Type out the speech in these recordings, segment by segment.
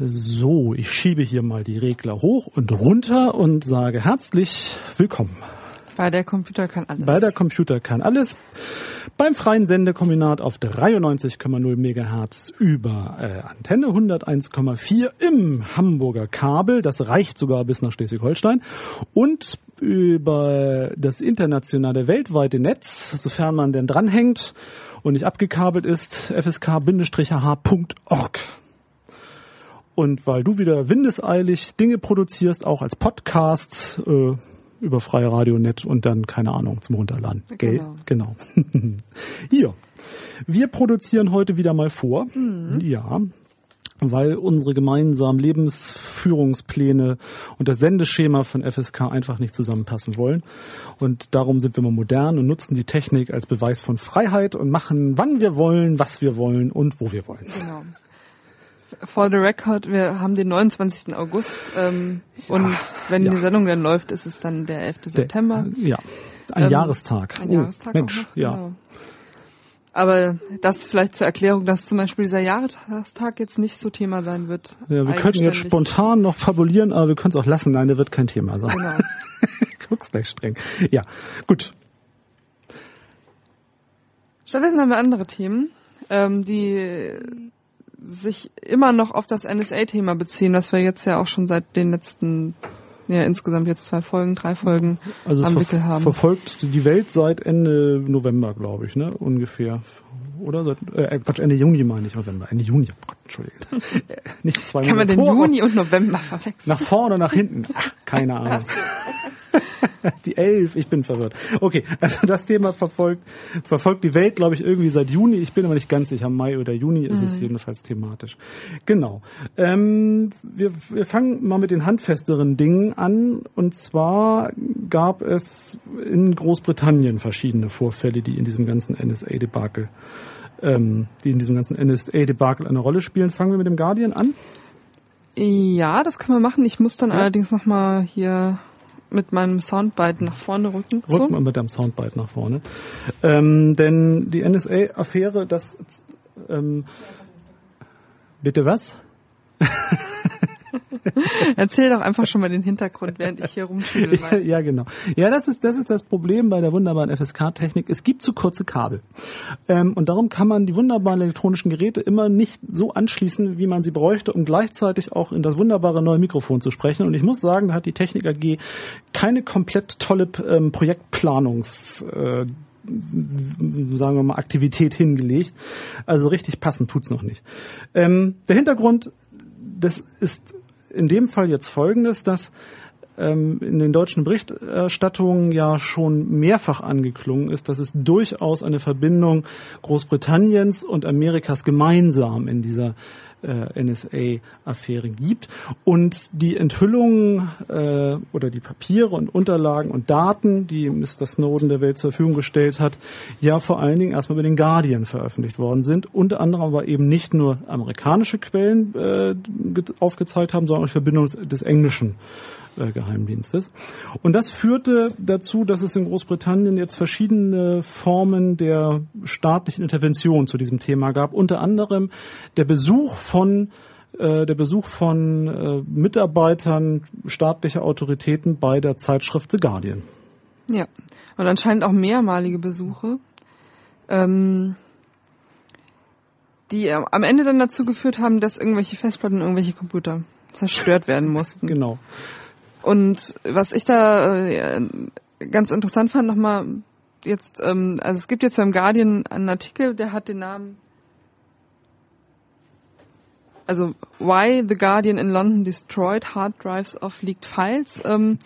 So, ich schiebe hier mal die Regler hoch und runter und sage herzlich willkommen. Bei der Computer kann alles. Bei der Computer kann alles. Beim freien Sendekombinat auf 93,0 Megahertz über äh, Antenne 101,4 im Hamburger Kabel. Das reicht sogar bis nach Schleswig-Holstein. Und über das internationale weltweite Netz, sofern man denn dranhängt und nicht abgekabelt ist, fsk-h.org. Und weil du wieder windeseilig Dinge produzierst, auch als Podcast äh, über freie Radionet und dann, keine Ahnung, zum Runterladen. Genau. Genau. Hier. Wir produzieren heute wieder mal vor. Mhm. Ja. Weil unsere gemeinsamen Lebensführungspläne und das Sendeschema von FSK einfach nicht zusammenpassen wollen. Und darum sind wir mal modern und nutzen die Technik als Beweis von Freiheit und machen, wann wir wollen, was wir wollen und wo wir wollen. Genau. For the record, wir haben den 29. August ähm, und wenn ja. die Sendung dann läuft, ist es dann der 11. September. Der, ja, ein Ähm, Jahrestag. Ein Oh, Jahrestag Mensch, noch, ja. genau. Aber das vielleicht zur Erklärung, dass zum Beispiel dieser Jahrestag jetzt nicht so Thema sein wird. Ja, wir könnten jetzt spontan noch fabulieren, aber wir können es auch lassen. Nein, der wird kein Thema sein. Genau. Guck's gleich streng. Ja, gut. Stattdessen haben wir andere Themen, ähm, die sich immer noch auf das NSA-Thema beziehen, was wir jetzt ja auch schon seit den letzten, ja insgesamt jetzt zwei Folgen, drei Folgen Also am Wickel haben. verfolgt die Welt seit Ende November, glaube ich, ne? Ungefähr. Oder seit äh, Quatsch, Ende Juni meine ich November. Ende Juni, oh Gott. Äh, Nicht zwei Kann man Monate den vor, Juni und November verwechseln? Nach vorne, nach hinten. Ach, keine Ahnung. Die elf, ich bin verwirrt. Okay, also das Thema verfolgt, verfolgt die Welt, glaube ich, irgendwie seit Juni. Ich bin aber nicht ganz sicher, Mai oder Juni ist es jedenfalls thematisch. Genau. Ähm, wir, wir fangen mal mit den handfesteren Dingen an. Und zwar gab es in Großbritannien verschiedene Vorfälle, die in diesem ganzen NSA-Debakel ähm, die in diesem ganzen NSA-Debakel eine Rolle spielen. Fangen wir mit dem Guardian an. Ja, das können wir machen. Ich muss dann Ja. allerdings nochmal hier mit meinem Soundbite nach vorne rücken. Rück So. mal mit deinem Soundbite nach vorne. Ähm, denn die NSA-Affäre, das ähm, bitte was? Erzähl doch einfach schon mal den Hintergrund, während ich hier rumschüttel. Ja, ja, genau. Ja, das ist, das ist das Problem bei der wunderbaren FSK-Technik. Es gibt zu kurze Kabel. Ähm, und darum kann man die wunderbaren elektronischen Geräte immer nicht so anschließen, wie man sie bräuchte, um gleichzeitig auch in das wunderbare neue Mikrofon zu sprechen. Und ich muss sagen, da hat die Technik AG keine komplett tolle ähm, Projektplanungs, äh, sagen wir mal, Aktivität hingelegt. Also richtig passend tut's noch nicht. Ähm, der Hintergrund, das ist in dem Fall jetzt folgendes, dass ähm, in den deutschen Berichterstattungen ja schon mehrfach angeklungen ist, dass es durchaus eine Verbindung Großbritanniens und Amerikas gemeinsam in dieser äh, NSA-Affäre gibt und die Enthüllungen äh, oder die Papiere und Unterlagen und Daten, die Mr. Snowden der Welt zur Verfügung gestellt hat, ja vor allen Dingen erstmal bei den Guardian veröffentlicht worden sind, unter anderem aber eben nicht nur amerikanische Quellen äh, ge- aufgezeigt haben, sondern auch die Verbindung des, englischen Geheimdienstes. Und das führte dazu, dass es in Großbritannien jetzt verschiedene Formen der staatlichen Intervention zu diesem Thema gab. Unter anderem der Besuch von äh, der Besuch von äh, Mitarbeitern staatlicher Autoritäten bei der Zeitschrift The Guardian. Ja, und anscheinend auch mehrmalige Besuche, ähm, die äh, am Ende dann dazu geführt haben, dass irgendwelche Festplatten und irgendwelche Computer zerstört werden mussten. Genau. Und was ich da äh, ganz interessant fand, nochmal jetzt, ähm, also es gibt jetzt beim Guardian einen Artikel, der hat den Namen, also Why the Guardian in London Destroyed Hard Drives of Leaked Files. Ähm,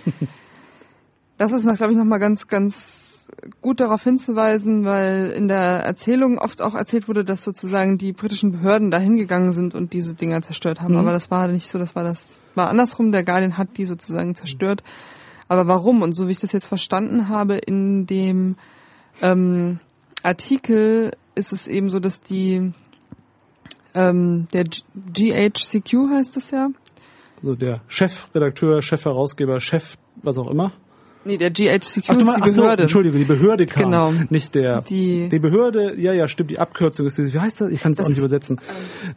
das ist, glaube ich, nochmal ganz, ganz gut darauf hinzuweisen, weil in der Erzählung oft auch erzählt wurde, dass sozusagen die britischen Behörden da hingegangen sind und diese Dinger zerstört haben. Mhm. Aber das war nicht so, das war das, war andersrum. Der Guardian hat die sozusagen zerstört. Aber warum? Und so wie ich das jetzt verstanden habe, in dem ähm, Artikel ist es eben so, dass die ähm, der G GHCQ heißt es ja, Also der Chefredakteur, Chefherausgeber, Chef, was auch immer. Nee, der GHCQ Ach, du ist meinst, die ach so, Behörde. Entschuldige, die Behörde kam. Genau. Nicht der. Die- die Behörde, ja, ja, stimmt, die Abkürzung ist, wie heißt das? Ich kann es auch nicht übersetzen.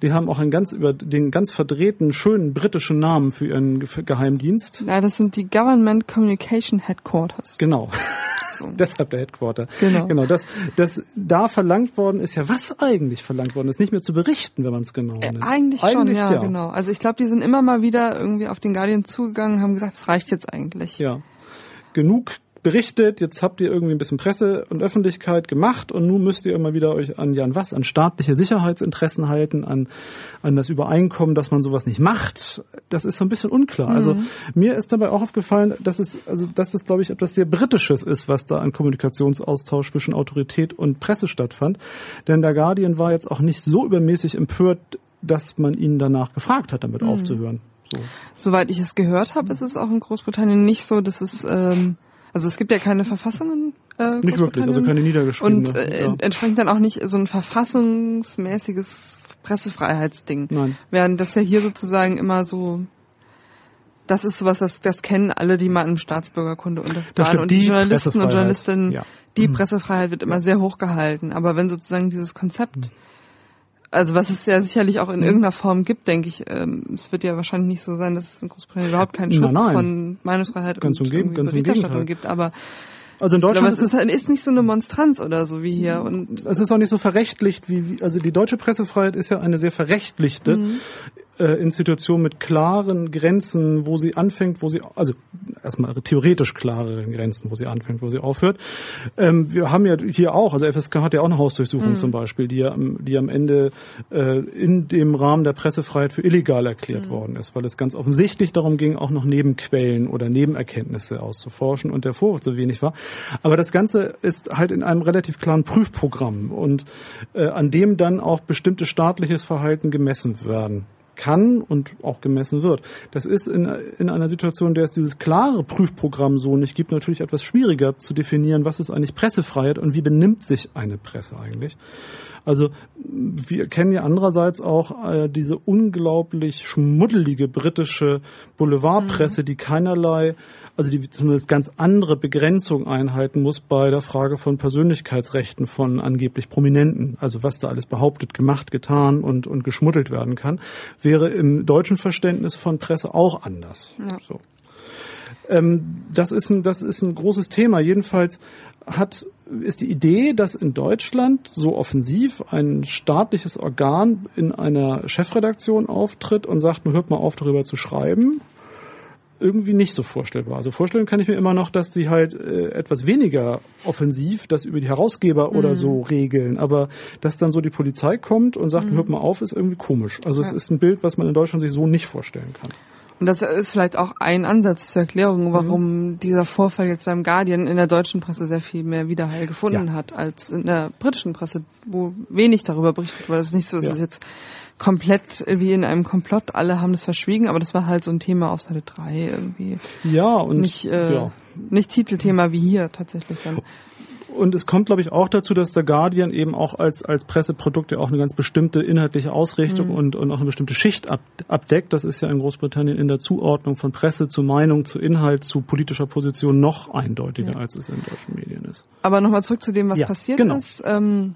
Die haben auch einen ganz über den ganz verdrehten, schönen britischen Namen für ihren Ge- Geheimdienst. Ja, das sind die Government Communication Headquarters. Genau. So. Deshalb der Headquarter. Genau. Genau, das, das da verlangt worden ist ja, was eigentlich verlangt worden ist, nicht mehr zu berichten, wenn man es genau Äh, nimmt. eigentlich, schon, ja, genau. Also ich glaube, die sind immer mal wieder irgendwie auf den Guardian zugegangen, haben gesagt, es reicht jetzt eigentlich. Ja. Genug berichtet, jetzt habt ihr irgendwie ein bisschen Presse und Öffentlichkeit gemacht und nun müsst ihr immer wieder euch an Jan was, an staatliche Sicherheitsinteressen halten, an, an das Übereinkommen, dass man sowas nicht macht. Das ist so ein bisschen unklar. Also mir ist dabei auch aufgefallen, dass es, also dass es, glaube ich, etwas sehr Britisches ist, was da an Kommunikationsaustausch zwischen Autorität und Presse stattfand. Denn der Guardian war jetzt auch nicht so übermäßig empört, dass man ihn danach gefragt hat, damit aufzuhören. So. Soweit ich es gehört habe, ist es auch in Großbritannien nicht so, dass es, ähm, also es gibt ja keine Verfassungen. Äh, Nicht wirklich, also keine niedergeschriebene. Und äh, ja. entsprechend dann auch nicht so ein verfassungsmäßiges Pressefreiheitsding. Nein. Während das ja hier sozusagen immer so, das ist sowas, das, das kennen alle, die mal im Staatsbürgerkunde unterrichtet waren. Und die, die Journalisten und Journalistinnen, ja. die Pressefreiheit wird immer sehr hoch gehalten. Aber wenn sozusagen dieses Konzept, also was es ja sicherlich auch in Mhm. irgendeiner Form gibt, denke ich, ähm, es wird ja wahrscheinlich nicht so sein, dass es in Großbritannien überhaupt keinen Nein, Schutz nein. von Meinungsfreiheit Ganz und irgendwie ganz Berichterstattung gibt. Aber Also in ich glaube, Deutschland es ist, halt ist nicht so eine Monstranz oder so wie hier. Und es ist auch nicht so verrechtlicht wie, wie also die deutsche Pressefreiheit ist ja eine sehr verrechtlichte Mhm. äh, Institution mit klaren Grenzen, wo sie anfängt, wo sie also erstmal theoretisch klare Grenzen, wo sie anfängt, wo sie aufhört. Ähm, wir haben ja hier auch, also FSK hat ja auch eine Hausdurchsuchung Mhm. zum Beispiel, die ja am, die am Ende äh, in dem Rahmen der Pressefreiheit für illegal Mhm. erklärt worden ist, weil es ganz offensichtlich darum ging, auch noch Nebenquellen oder Nebenerkenntnisse auszuforschen und der Vorwurf so wenig war. Aber das Ganze ist halt in einem relativ klaren Prüfprogramm und äh, an dem dann auch bestimmtes staatliches Verhalten gemessen werden kann und auch gemessen wird. Das ist in, in einer Situation, in der es dieses klare Prüfprogramm so nicht gibt, natürlich etwas schwieriger zu definieren, was ist eigentlich Pressefreiheit und wie benimmt sich eine Presse eigentlich. Also wir kennen ja andererseits auch äh, diese unglaublich schmuddelige britische Boulevardpresse, die keinerlei, also die zumindest ganz andere Begrenzung einhalten muss bei der Frage von Persönlichkeitsrechten von angeblich Prominenten. Also was da alles behauptet, gemacht, getan und, und geschmuddelt werden kann, wäre im deutschen Verständnis von Presse auch anders. Ja. So. Ähm, das ist ein, das ist ein großes Thema. Jedenfalls hat, ist die Idee, dass in Deutschland so offensiv ein staatliches Organ in einer Chefredaktion auftritt und sagt, nun hört mal auf, darüber zu schreiben, irgendwie nicht so vorstellbar. Also vorstellen kann ich mir immer noch, dass die halt äh, etwas weniger offensiv das über die Herausgeber oder so regeln. Aber dass dann so die Polizei kommt und sagt, hört mal auf, ist irgendwie komisch. Also es Ja. ist ein Bild, was man in Deutschland sich so nicht vorstellen kann. Und das ist vielleicht auch ein Ansatz zur Erklärung, warum Mhm. dieser Vorfall jetzt beim Guardian in der deutschen Presse sehr viel mehr Widerhall gefunden Ja. hat als in der britischen Presse, wo wenig darüber berichtet wurde. Es ist nicht so, dass Ja. es jetzt komplett wie in einem Komplott, alle haben das verschwiegen, aber das war halt so ein Thema auf Seite 3 irgendwie. Ja, und Nicht, äh, ja. nicht Titelthema wie hier tatsächlich dann. Und es kommt, glaube ich, auch dazu, dass der Guardian eben auch als, als Presseprodukt ja auch eine ganz bestimmte inhaltliche Ausrichtung und, und auch eine bestimmte Schicht ab, abdeckt. Das ist ja in Großbritannien in der Zuordnung von Presse zu Meinung, zu Inhalt, zu politischer Position noch eindeutiger, Ja. als es in deutschen Medien ist. Aber nochmal zurück zu dem, was Ja, passiert genau. ist. Ähm,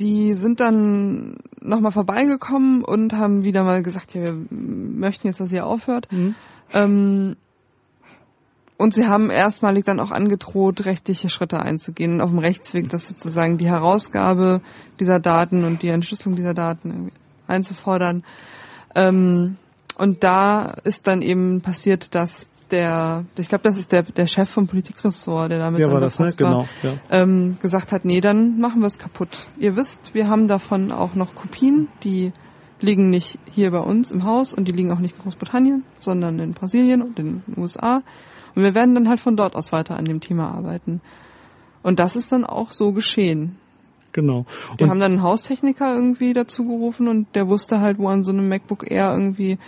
die sind dann nochmal vorbeigekommen und haben wieder mal gesagt, ja, wir möchten jetzt, dass ihr aufhört. Ähm, und sie haben erstmalig dann auch angedroht, rechtliche Schritte einzugehen und auf dem Rechtsweg, das sozusagen die Herausgabe dieser Daten und die Entschlüsselung dieser Daten irgendwie einzufordern. Ähm, und da ist dann eben passiert, dass der, ich glaube, das ist der, der Chef vom Politikressort, der damit Ja, war das, ne? war, Genau. Ja. ähm, gesagt hat, nee, dann machen wir es kaputt. Ihr wisst, wir haben davon auch noch Kopien, die liegen nicht hier bei uns im Haus und die liegen auch nicht in Großbritannien, sondern in Brasilien und in den USA. Und wir werden dann halt von dort aus weiter an dem Thema arbeiten. Und das ist dann auch so geschehen. Genau. Wir Und haben dann einen Haustechniker irgendwie dazu gerufen und der wusste halt, wo an so einem MacBook Air irgendwie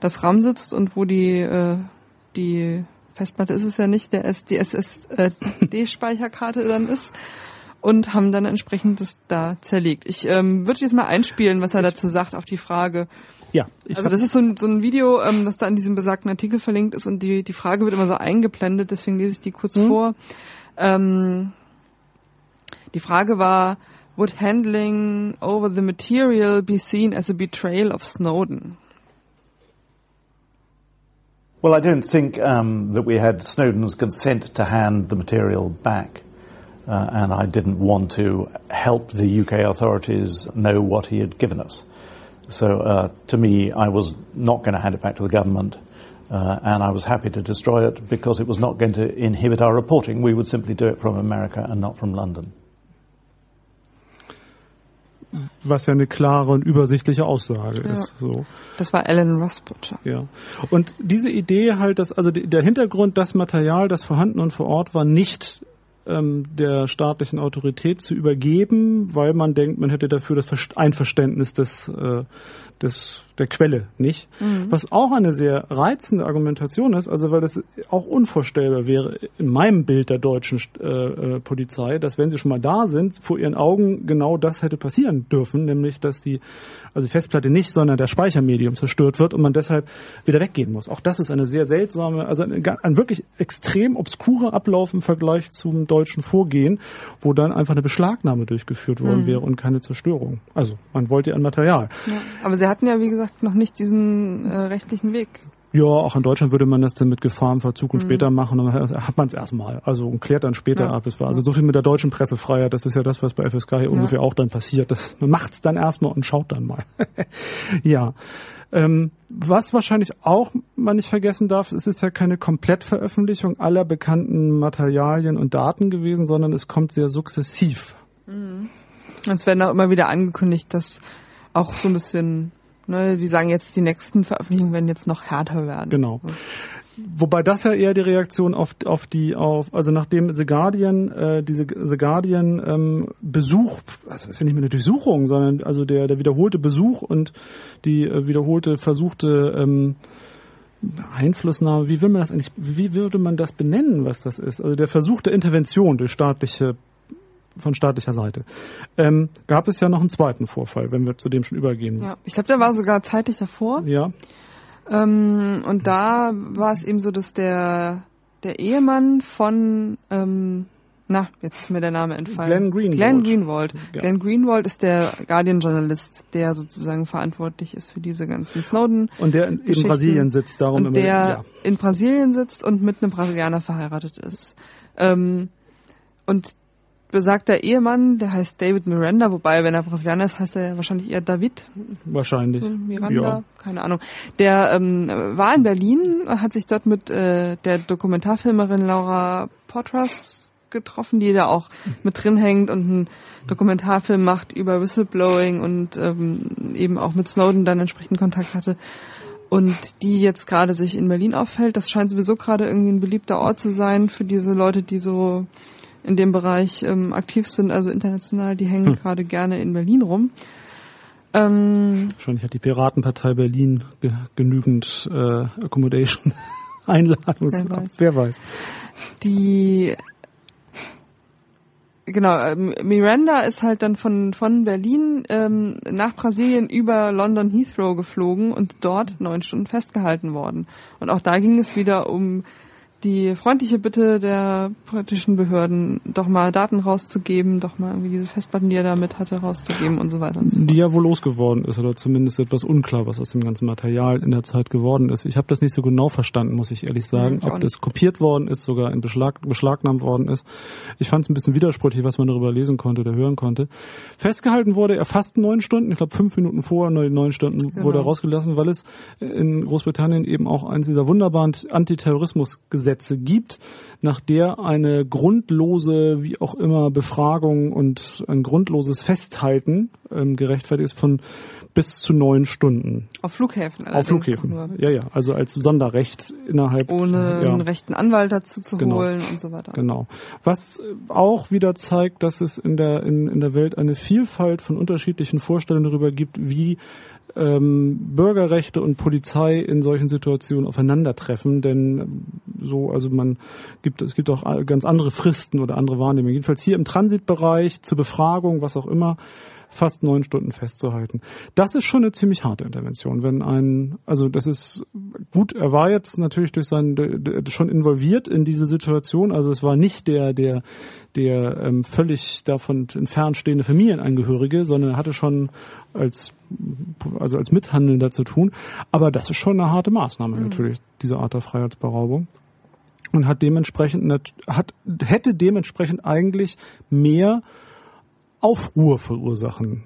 das RAM sitzt und wo die, äh, die Festplatte ist es ja nicht, der S die SSD-Speicherkarte dann ist. und haben dann entsprechend das da zerlegt. Ich ähm, würde jetzt mal einspielen, was er dazu sagt auf die Frage. Ja. also das ist so ein, so ein Video, ähm, das da in diesem besagten Artikel verlinkt ist und die, die Frage wird immer so eingeblendet, deswegen lese ich die kurz mhm. vor. Ähm, die Frage war, would handling over the material be seen as a betrayal of Snowden? Well, I don't think um, that we had Snowden's consent to hand the material back. Uh, and I didn't want to help the UK authorities know what he had given us. So uh, to me, I was not going to hand it back to the government, uh, and I was happy to destroy it because it was not going to inhibit our reporting. We would simply do it from America and not from London. Was ja eine klare und übersichtliche Aussage ja. ist. So. Das war Alan Rusbutcher. Ja. Und diese Idee halt, dass also der Hintergrund, das Material, das vorhanden und vor Ort war, nicht ähm, der staatlichen Autorität zu übergeben, weil man denkt, man hätte dafür das Einverständnis des, äh, des der Quelle nicht. Mhm. Was auch eine sehr reizende Argumentation ist, also weil das auch unvorstellbar wäre in meinem Bild der deutschen äh, äh, Polizei, dass wenn sie schon mal da sind, vor ihren Augen genau das hätte passieren dürfen, nämlich dass die also die Festplatte nicht, sondern der Speichermedium zerstört wird und man deshalb wieder weggehen muss. Auch das ist eine sehr seltsame, also ein, ein wirklich extrem obskurer Ablauf im Vergleich zum deutschen Vorgehen, wo dann einfach eine Beschlagnahme durchgeführt worden mhm. wäre und keine Zerstörung. Also man wollte ja ein Material. Ja, aber sie hatten ja wie gesagt noch nicht diesen äh, rechtlichen Weg. Ja, auch in Deutschland würde man das dann mit Gefahrenverzug und mhm. später machen. Und dann hat man es erstmal. Also und klärt dann später ja. ab. Es war also so viel mit der deutschen Pressefreiheit. Das ist ja das, was bei FSK hier ja. ungefähr auch dann passiert. Das, man macht's dann erstmal und schaut dann mal. ja. Ähm, was wahrscheinlich auch man nicht vergessen darf, es ist ja keine Komplettveröffentlichung aller bekannten Materialien und Daten gewesen, sondern es kommt sehr sukzessiv. Mhm. Es werden auch immer wieder angekündigt, dass auch so ein bisschen Ne, die sagen jetzt, die nächsten Veröffentlichungen werden jetzt noch härter werden. Genau. Wobei das ja eher die Reaktion auf, auf die, auf, also nachdem The Guardian, äh, diese The Guardian ähm, Besuch, also ist ja nicht mehr eine Durchsuchung, sondern also der, der wiederholte Besuch und die äh, wiederholte versuchte ähm, Einflussnahme, wie will man das eigentlich, wie würde man das benennen, was das ist? Also der Versuch der Intervention durch staatliche von staatlicher Seite. Ähm, gab es ja noch einen zweiten Vorfall, wenn wir zu dem schon übergehen. Ja, ich glaube, der war sogar zeitlich davor. Ja. Ähm, und da war es eben so, dass der der Ehemann von ähm, na, jetzt ist mir der Name entfallen. Glenn Greenwald. Glenn Greenwald. Ja. Glenn Greenwald ist der Guardian-Journalist, der sozusagen verantwortlich ist für diese ganzen Snowden. Und der in, in Brasilien sitzt, darum und der ja. in Brasilien sitzt und mit einem Brasilianer verheiratet ist. Ähm, und besagter Ehemann, der heißt David Miranda, wobei, wenn er Brasilianer ist, heißt er wahrscheinlich eher David. Wahrscheinlich. Miranda, ja. keine Ahnung. Der ähm, war in Berlin, hat sich dort mit äh, der Dokumentarfilmerin Laura Potras getroffen, die da auch mit drin hängt und einen Dokumentarfilm macht über Whistleblowing und ähm, eben auch mit Snowden dann entsprechend Kontakt hatte und die jetzt gerade sich in Berlin auffällt. Das scheint sowieso gerade irgendwie ein beliebter Ort zu sein für diese Leute, die so in dem Bereich ähm, aktiv sind, also international, die hängen hm. gerade gerne in Berlin rum. Ähm, Wahrscheinlich hat die Piratenpartei Berlin ge genügend äh, Accommodation Einladungs. Wer weiß. wer weiß. Die genau, ähm, Miranda ist halt dann von, von Berlin ähm, nach Brasilien über London Heathrow geflogen und dort neun Stunden festgehalten worden. Und auch da ging es wieder um die freundliche Bitte der britischen Behörden, doch mal Daten rauszugeben, doch mal irgendwie diese Festplatten, die er da mit hatte, rauszugeben und so weiter und so fort. Die ja wohl losgeworden ist oder zumindest etwas unklar, was aus dem ganzen Material in der Zeit geworden ist. Ich habe das nicht so genau verstanden, muss ich ehrlich sagen, ich ob das kopiert worden ist, sogar in Beschlag, beschlagnahmt worden ist. Ich fand es ein bisschen widersprüchlich, was man darüber lesen konnte oder hören konnte. Festgehalten wurde er fast neun Stunden, ich glaube fünf Minuten vor neun Stunden genau. wurde er rausgelassen, weil es in Großbritannien eben auch eines dieser wunderbaren Antiterrorismusgesetze Gesetze gibt, nach der eine grundlose, wie auch immer, Befragung und ein grundloses Festhalten ähm, gerechtfertigt ist von bis zu neun Stunden. Auf Flughäfen Auf Flughäfen, ja, ja. Also als Sonderrecht innerhalb. Ohne ja. einen rechten Anwalt dazu zu genau. holen und so weiter. Genau. Was auch wieder zeigt, dass es in der, in, in der Welt eine Vielfalt von unterschiedlichen Vorstellungen darüber gibt, wie ähm, Bürgerrechte und Polizei in solchen Situationen aufeinandertreffen, denn so, also man gibt, es gibt auch ganz andere Fristen oder andere Wahrnehmungen. Jedenfalls hier im Transitbereich zur Befragung, was auch immer, fast neun Stunden festzuhalten. Das ist schon eine ziemlich harte Intervention. Wenn ein, also das ist gut, er war jetzt natürlich durch sein schon involviert in diese Situation. Also es war nicht der, der, der ähm, völlig davon entfernt stehende Familienangehörige, sondern er hatte schon als also als Mithandelnder zu tun. Aber das ist schon eine harte Maßnahme mhm. natürlich, diese Art der Freiheitsberaubung. Und hat dementsprechend hat hätte dementsprechend eigentlich mehr Aufruhr verursachen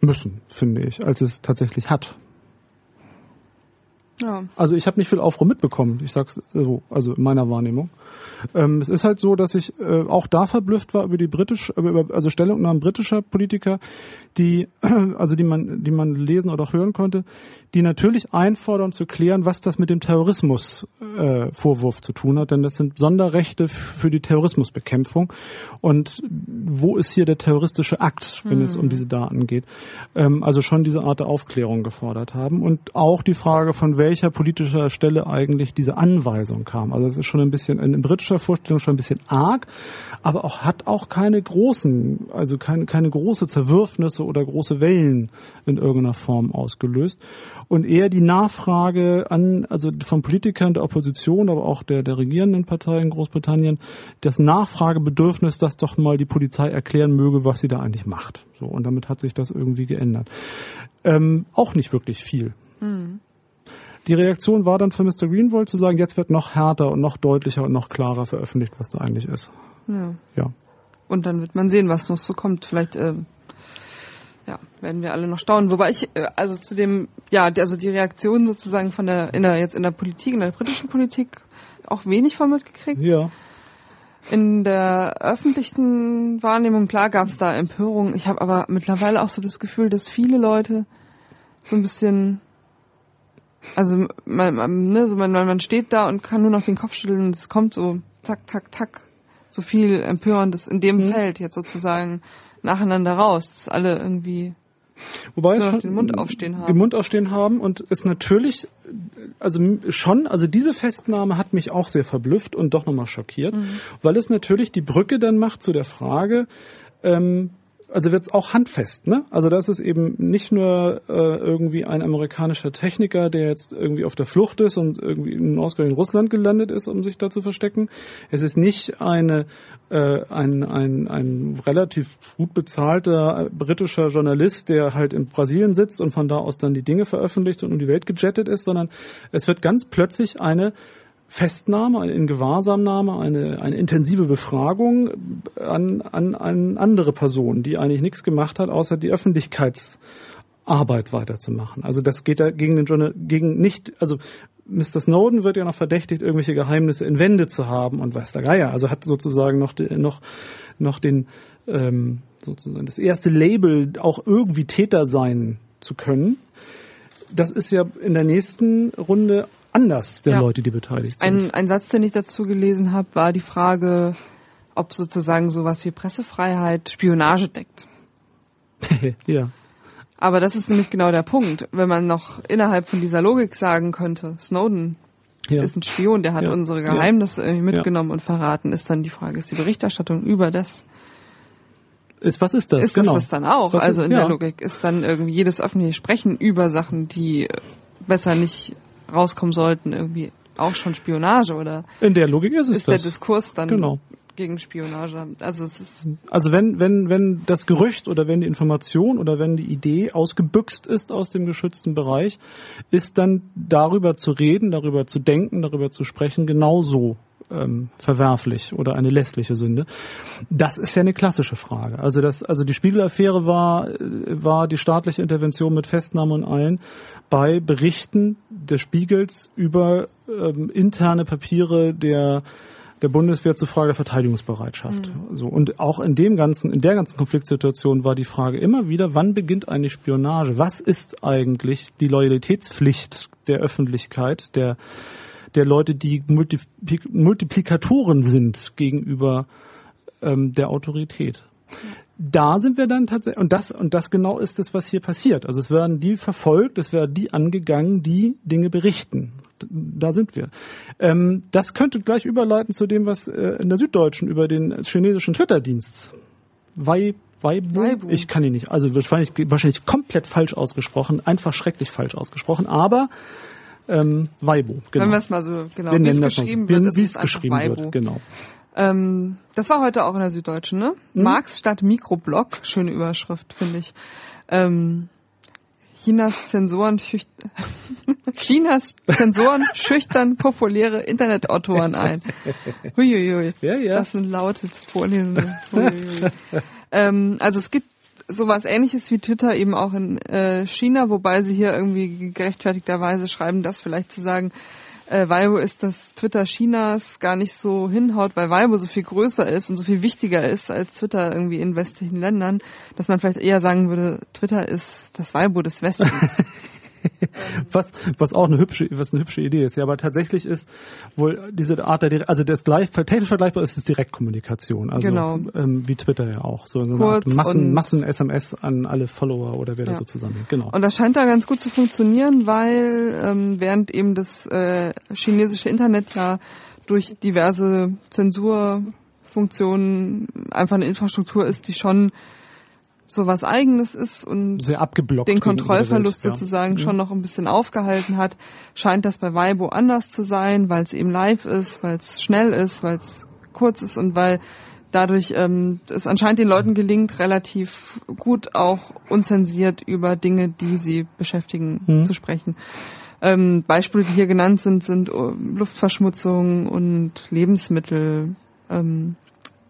müssen, finde ich, als es tatsächlich hat. Ja. Also ich habe nicht viel Aufruhr mitbekommen, ich sag's so, also in meiner Wahrnehmung. Ähm, es ist halt so, dass ich äh, auch da verblüfft war über die britische, über, also Stellungnahmen britischer Politiker, die, also die man, die man lesen oder auch hören konnte, die natürlich einfordern zu klären, was das mit dem Terrorismusvorwurf äh, zu tun hat, denn das sind Sonderrechte für die Terrorismusbekämpfung. Und wo ist hier der terroristische Akt, wenn mhm. es um hm. diese Daten geht? Ähm, also schon diese Art der Aufklärung gefordert haben und auch die Frage, von welcher politischer Stelle eigentlich diese Anweisung kam. Also es ist schon ein bisschen in britischer Vorstellung schon ein bisschen arg, aber auch hat auch keine großen, also keine, keine große Zerwürfnisse oder große Wellen in irgendeiner Form ausgelöst und eher die Nachfrage an, also von Politikern der Opposition, aber auch der, der regierenden Partei in Großbritannien, das Nachfragebedürfnis, dass doch mal die Polizei erklären möge, was sie da eigentlich macht. So, und damit hat sich das irgendwie geändert. Ähm, auch nicht wirklich viel. Mhm. Die Reaktion war dann für Mr. Greenwald zu sagen, jetzt wird noch härter und noch deutlicher und noch klarer veröffentlicht, was da eigentlich ist. Ja. ja. Und dann wird man sehen, was noch so kommt. Vielleicht äh, ja, werden wir alle noch staunen. Wobei ich, äh, also zu dem, ja, also die Reaktion sozusagen von der, in der, jetzt in der Politik, in der britischen Politik auch wenig von mitgekriegt. Ja. In der öffentlichen Wahrnehmung, klar gab es da Empörung. Ich habe aber mittlerweile auch so das Gefühl, dass viele Leute so ein bisschen also man, man, ne, so man, man steht da und kann nur noch den Kopf schütteln und es kommt so tak, tak, tak, so viel Empörendes in dem mhm. Feld jetzt sozusagen nacheinander raus, dass alle irgendwie Wobei nur noch den Mund aufstehen haben. Den Mund aufstehen haben und ist natürlich, also schon, also diese Festnahme hat mich auch sehr verblüfft und doch nochmal schockiert, mhm. weil es natürlich die Brücke dann macht zu der Frage, ähm, also wird es auch handfest, ne? Also das ist eben nicht nur äh, irgendwie ein amerikanischer Techniker, der jetzt irgendwie auf der Flucht ist und irgendwie in ausgerechnet Russland gelandet ist, um sich da zu verstecken. Es ist nicht eine äh, ein, ein, ein relativ gut bezahlter britischer Journalist, der halt in Brasilien sitzt und von da aus dann die Dinge veröffentlicht und um die Welt gejettet ist, sondern es wird ganz plötzlich eine Festnahme, eine Ingewahrsamnahme, eine, eine intensive Befragung an, an, an andere Personen, die eigentlich nichts gemacht hat, außer die Öffentlichkeitsarbeit weiterzumachen. Also das geht da gegen den Journal, gegen nicht, also Mr. Snowden wird ja noch verdächtigt, irgendwelche Geheimnisse in Wände zu haben und weiß der Geier. Also hat sozusagen noch, noch, noch den, ähm, sozusagen das erste Label auch irgendwie Täter sein zu können. Das ist ja in der nächsten Runde anders der ja. Leute, die beteiligt sind. Ein, ein Satz, den ich dazu gelesen habe, war die Frage, ob sozusagen sowas wie Pressefreiheit Spionage deckt. ja. Aber das ist nämlich genau der Punkt. Wenn man noch innerhalb von dieser Logik sagen könnte, Snowden ja. ist ein Spion, der hat ja. unsere Geheimnisse ja. mitgenommen und verraten, ist dann die Frage, ist die Berichterstattung über das ist, was ist das? Ist genau. das das dann auch? Was also in der Logik ist dann irgendwie jedes öffentliche Sprechen über Sachen, die besser nicht rauskommen sollten, irgendwie auch schon Spionage oder in der Logik ist es ist das. der Diskurs dann genau. gegen Spionage. Also es ist also wenn wenn wenn das Gerücht oder wenn die Information oder wenn die Idee ausgebüxt ist aus dem geschützten Bereich, ist dann darüber zu reden, darüber zu denken, darüber zu sprechen genauso ähm, verwerflich oder eine lässliche Sünde? Das ist ja eine klassische Frage. Also das, also die Spiegelaffäre war war die staatliche Intervention mit Festnahme und allen bei Berichten des Spiegels über ähm, interne Papiere der der Bundeswehr zur Frage Verteidigungsbereitschaft. Mhm. So und auch in dem ganzen in der ganzen Konfliktsituation war die Frage immer wieder, wann beginnt eine Spionage? Was ist eigentlich die Loyalitätspflicht der Öffentlichkeit, der der Leute, die Multiplikatoren sind gegenüber ähm, der Autorität? Da sind wir dann tatsächlich, und das, und das genau ist es, was hier passiert. Also es werden die verfolgt, es werden die angegangen, die Dinge berichten. Da sind wir. Ähm, das könnte gleich überleiten zu dem, was äh, in der Süddeutschen über den chinesischen Twitter-Dienst Wei, Weibo? Weibo. Ich kann ihn nicht. Also wahrscheinlich, wahrscheinlich komplett falsch ausgesprochen, einfach schrecklich falsch ausgesprochen, aber ähm, Weibo, genau. Wenn wir es mal so, genau, wie es so. geschrieben wird, wie es geschrieben Weibo. wird, genau. Ähm, das war heute auch in der Süddeutschen, ne? Mhm. Marx statt Mikroblock, schöne Überschrift, finde ich. Ähm, Chinas Zensoren schücht Chinas Zensoren schüchtern populäre Internetautoren ein. Huiuiui. Ja, ja. Das sind laute Vorlesungen. Ähm, also es gibt sowas ähnliches wie Twitter eben auch in äh, China, wobei sie hier irgendwie gerechtfertigterweise schreiben, das vielleicht zu sagen, äh, Weibo ist das Twitter Chinas gar nicht so hinhaut, weil Weibo so viel größer ist und so viel wichtiger ist als Twitter irgendwie in westlichen Ländern, dass man vielleicht eher sagen würde, Twitter ist das Weibo des Westens. Was, was auch eine hübsche, was eine hübsche Idee ist. Ja, aber tatsächlich ist wohl diese Art der, also das gleich, technisch vergleichbar ist es Direktkommunikation. Also, Genau. ähm, wie Twitter ja auch. So eine Kurz Art Massen, Massen SMS an alle Follower oder wer da Ja. so zusammenhängt. Genau. Und das scheint da ganz gut zu funktionieren, weil ähm, während eben das äh, chinesische Internet ja durch diverse Zensurfunktionen einfach eine Infrastruktur ist, die schon so was Eigenes ist und den Kontrollverlust Welt, ja. sozusagen Mhm. schon noch ein bisschen aufgehalten hat, scheint das bei Weibo anders zu sein, weil es eben live ist, weil es schnell ist, weil es kurz ist und weil dadurch ähm, es anscheinend den Leuten gelingt, relativ gut auch unzensiert über Dinge, die sie beschäftigen, Mhm. zu sprechen. Ähm, Beispiele, die hier genannt sind, sind äh, Luftverschmutzung und Lebensmittel, ähm,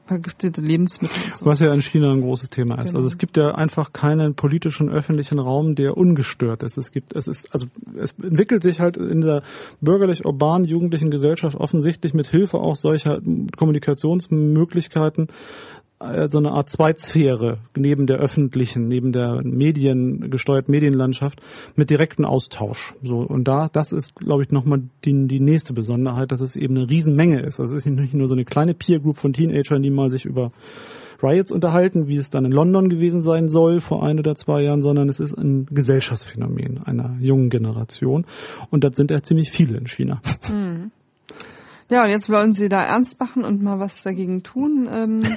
vergiftete Lebensmittel. So. Was ja in China ein großes Thema ist. Genau. Also es gibt ja einfach keinen politischen öffentlichen Raum, der ungestört ist. Es gibt, es ist, also es entwickelt sich halt in der bürgerlich-urbanen jugendlichen Gesellschaft offensichtlich mit Hilfe auch solcher Kommunikationsmöglichkeiten so eine Art Zweitsphäre neben der öffentlichen, neben der mediengesteuerten Medienlandschaft mit direkten Austausch. So und da, das ist, glaube ich, nochmal die, die nächste Besonderheit, dass es eben eine Riesenmenge ist. Also es ist nicht nur so eine kleine Peer Group von Teenagern, die mal sich über Riots unterhalten, wie es dann in London gewesen sein soll vor ein oder zwei Jahren, sondern es ist ein Gesellschaftsphänomen einer jungen Generation. Und das sind ja ziemlich viele in China. Ja, und jetzt wollen sie da ernst machen und mal was dagegen tun. Ähm,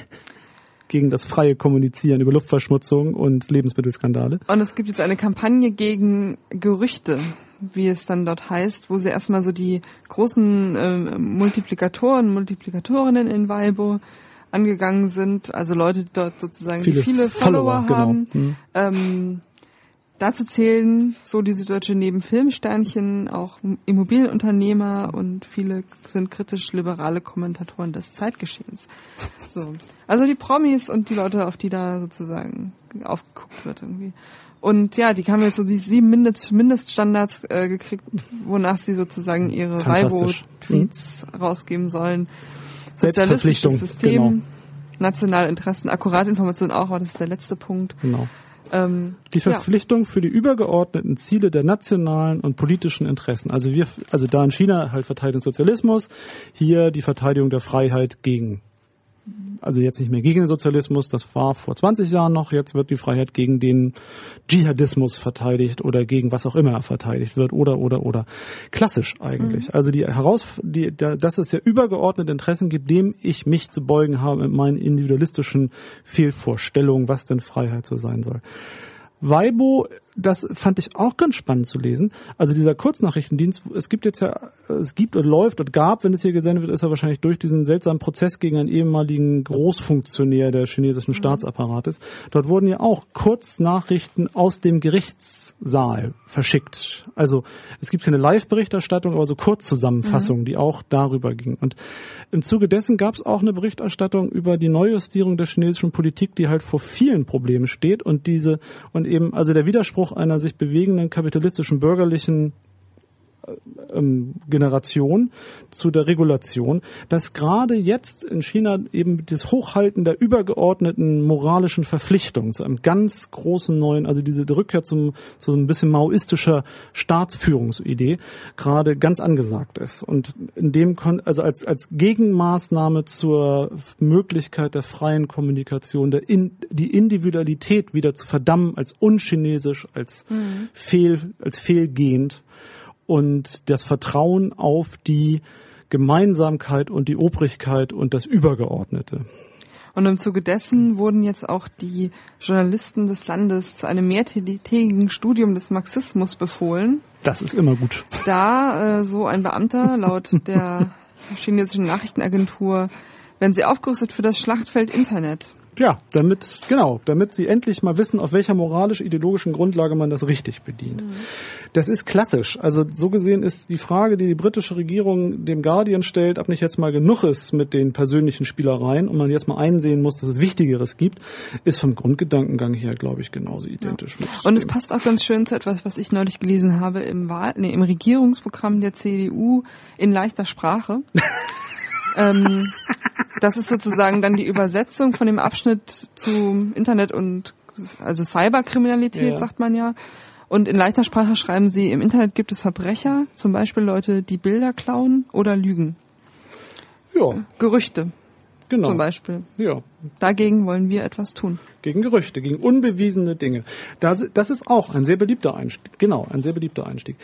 Gegen das freie Kommunizieren über Luftverschmutzung und Lebensmittelskandale. Und es gibt jetzt eine Kampagne gegen Gerüchte, wie es dann dort heißt, wo sie erstmal so die großen ähm, Multiplikatoren, Multiplikatorinnen in Weibo angegangen sind, also Leute, die dort sozusagen Viele viele Follower, Follower, genau. haben. Mhm. Ähm, dazu zählen so die Süddeutsche neben Filmsternchen auch Immobilienunternehmer und viele sind kritisch liberale Kommentatoren des Zeitgeschehens. So. Also die Promis und die Leute, auf die da sozusagen aufgeguckt wird irgendwie. Und ja, die haben jetzt so die sieben Mindest Mindeststandards äh, gekriegt, wonach sie sozusagen ihre. Weibo-Tweets rausgeben sollen. Sozialistisches System, genau. nationale Interessen, akkurate Informationen auch, aber das ist der letzte Punkt. Genau. Ähm, Die Verpflichtung für die übergeordneten Ziele der nationalen und politischen Interessen. Also wir, also da in China halt Verteidigung Sozialismus, hier die Verteidigung der Freiheit gegen, also jetzt nicht mehr gegen den Sozialismus, das war vor 20 Jahren noch, jetzt wird die Freiheit gegen den Dschihadismus verteidigt oder gegen was auch immer verteidigt wird oder, oder, oder. Klassisch eigentlich. Also die Heraus, die, da, dass es ja übergeordnete Interessen gibt, dem ich mich zu beugen habe mit meinen individualistischen Fehlvorstellungen, was denn Freiheit so sein soll. Weibo, das fand ich auch ganz spannend zu lesen. Also dieser Kurznachrichtendienst, es gibt jetzt ja, es gibt und läuft und gab, wenn es hier gesendet wird, ist er wahrscheinlich durch diesen seltsamen Prozess gegen einen ehemaligen Großfunktionär der chinesischen Staatsapparates. Dort wurden ja auch Kurznachrichten aus dem Gerichtssaal verschickt. Also es gibt keine Live-Berichterstattung, aber so Kurzzusammenfassungen, die auch darüber gingen. Und im Zuge dessen gab es auch eine Berichterstattung über die Neujustierung der chinesischen Politik, die halt vor vielen Problemen steht und diese und eben also der Widerspruch einer sich bewegenden kapitalistischen bürgerlichen ähm, Generation zu der Regulation, dass gerade jetzt in China eben das Hochhalten der übergeordneten moralischen Verpflichtungen zu einem ganz großen neuen, also diese Rückkehr zum so ein bisschen maoistischer Staatsführungsidee gerade ganz angesagt ist und in dem also als als Gegenmaßnahme zur Möglichkeit der freien Kommunikation, der in, die Individualität wieder zu verdammen als unchinesisch, als mhm. fehl als fehlgehend und das Vertrauen auf die Gemeinsamkeit und die Obrigkeit und das Übergeordnete. Und im Zuge dessen wurden jetzt auch die Journalisten des Landes zu einem mehrtägigen Studium des Marxismus befohlen. Das ist immer gut. Da äh, so ein Beamter laut der chinesischen Nachrichtenagentur, werden sie aufgerüstet für das Schlachtfeld Internet. Ja, damit, genau, damit sie endlich mal wissen, auf welcher moralisch-ideologischen Grundlage man das richtig bedient. Mhm. Das ist klassisch. Also so gesehen ist die Frage, die die britische Regierung dem Guardian stellt, ob nicht jetzt mal genug ist mit den persönlichen Spielereien und man jetzt mal einsehen muss, dass es Wichtigeres gibt, ist vom Grundgedankengang her, glaube ich, genauso identisch. Ja. Und es passt auch ganz schön zu etwas, was ich neulich gelesen habe im, Wahl, nee, im Regierungsprogramm der CDU in leichter Sprache. ähm, das ist sozusagen dann die Übersetzung von dem Abschnitt zum Internet und also Cyberkriminalität, ja. sagt man ja. Und in leichter Sprache schreiben sie, im Internet gibt es Verbrecher, zum Beispiel Leute, die Bilder klauen oder lügen. Ja. Gerüchte. Genau. Zum Beispiel. Ja. Dagegen wollen wir etwas tun. Gegen Gerüchte, gegen unbewiesene Dinge. Das, das ist auch ein sehr beliebter Einstieg. Genau, ein sehr beliebter Einstieg.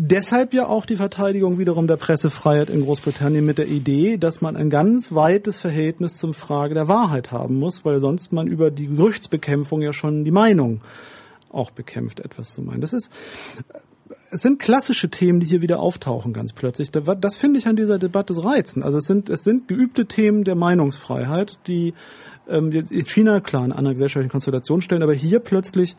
Deshalb ja auch die Verteidigung wiederum der Pressefreiheit in Großbritannien mit der Idee, dass man ein ganz weites Verhältnis zum Frage der Wahrheit haben muss, weil sonst man über die Gerüchtsbekämpfung ja schon die Meinung auch bekämpft, etwas zu meinen. Das ist, es sind klassische Themen, die hier wieder auftauchen ganz plötzlich. Das finde ich an dieser Debatte reizen. Also es sind, es sind geübte Themen der Meinungsfreiheit, die ähm, jetzt China klar in einer gesellschaftlichen Konstellation stellen, aber hier plötzlich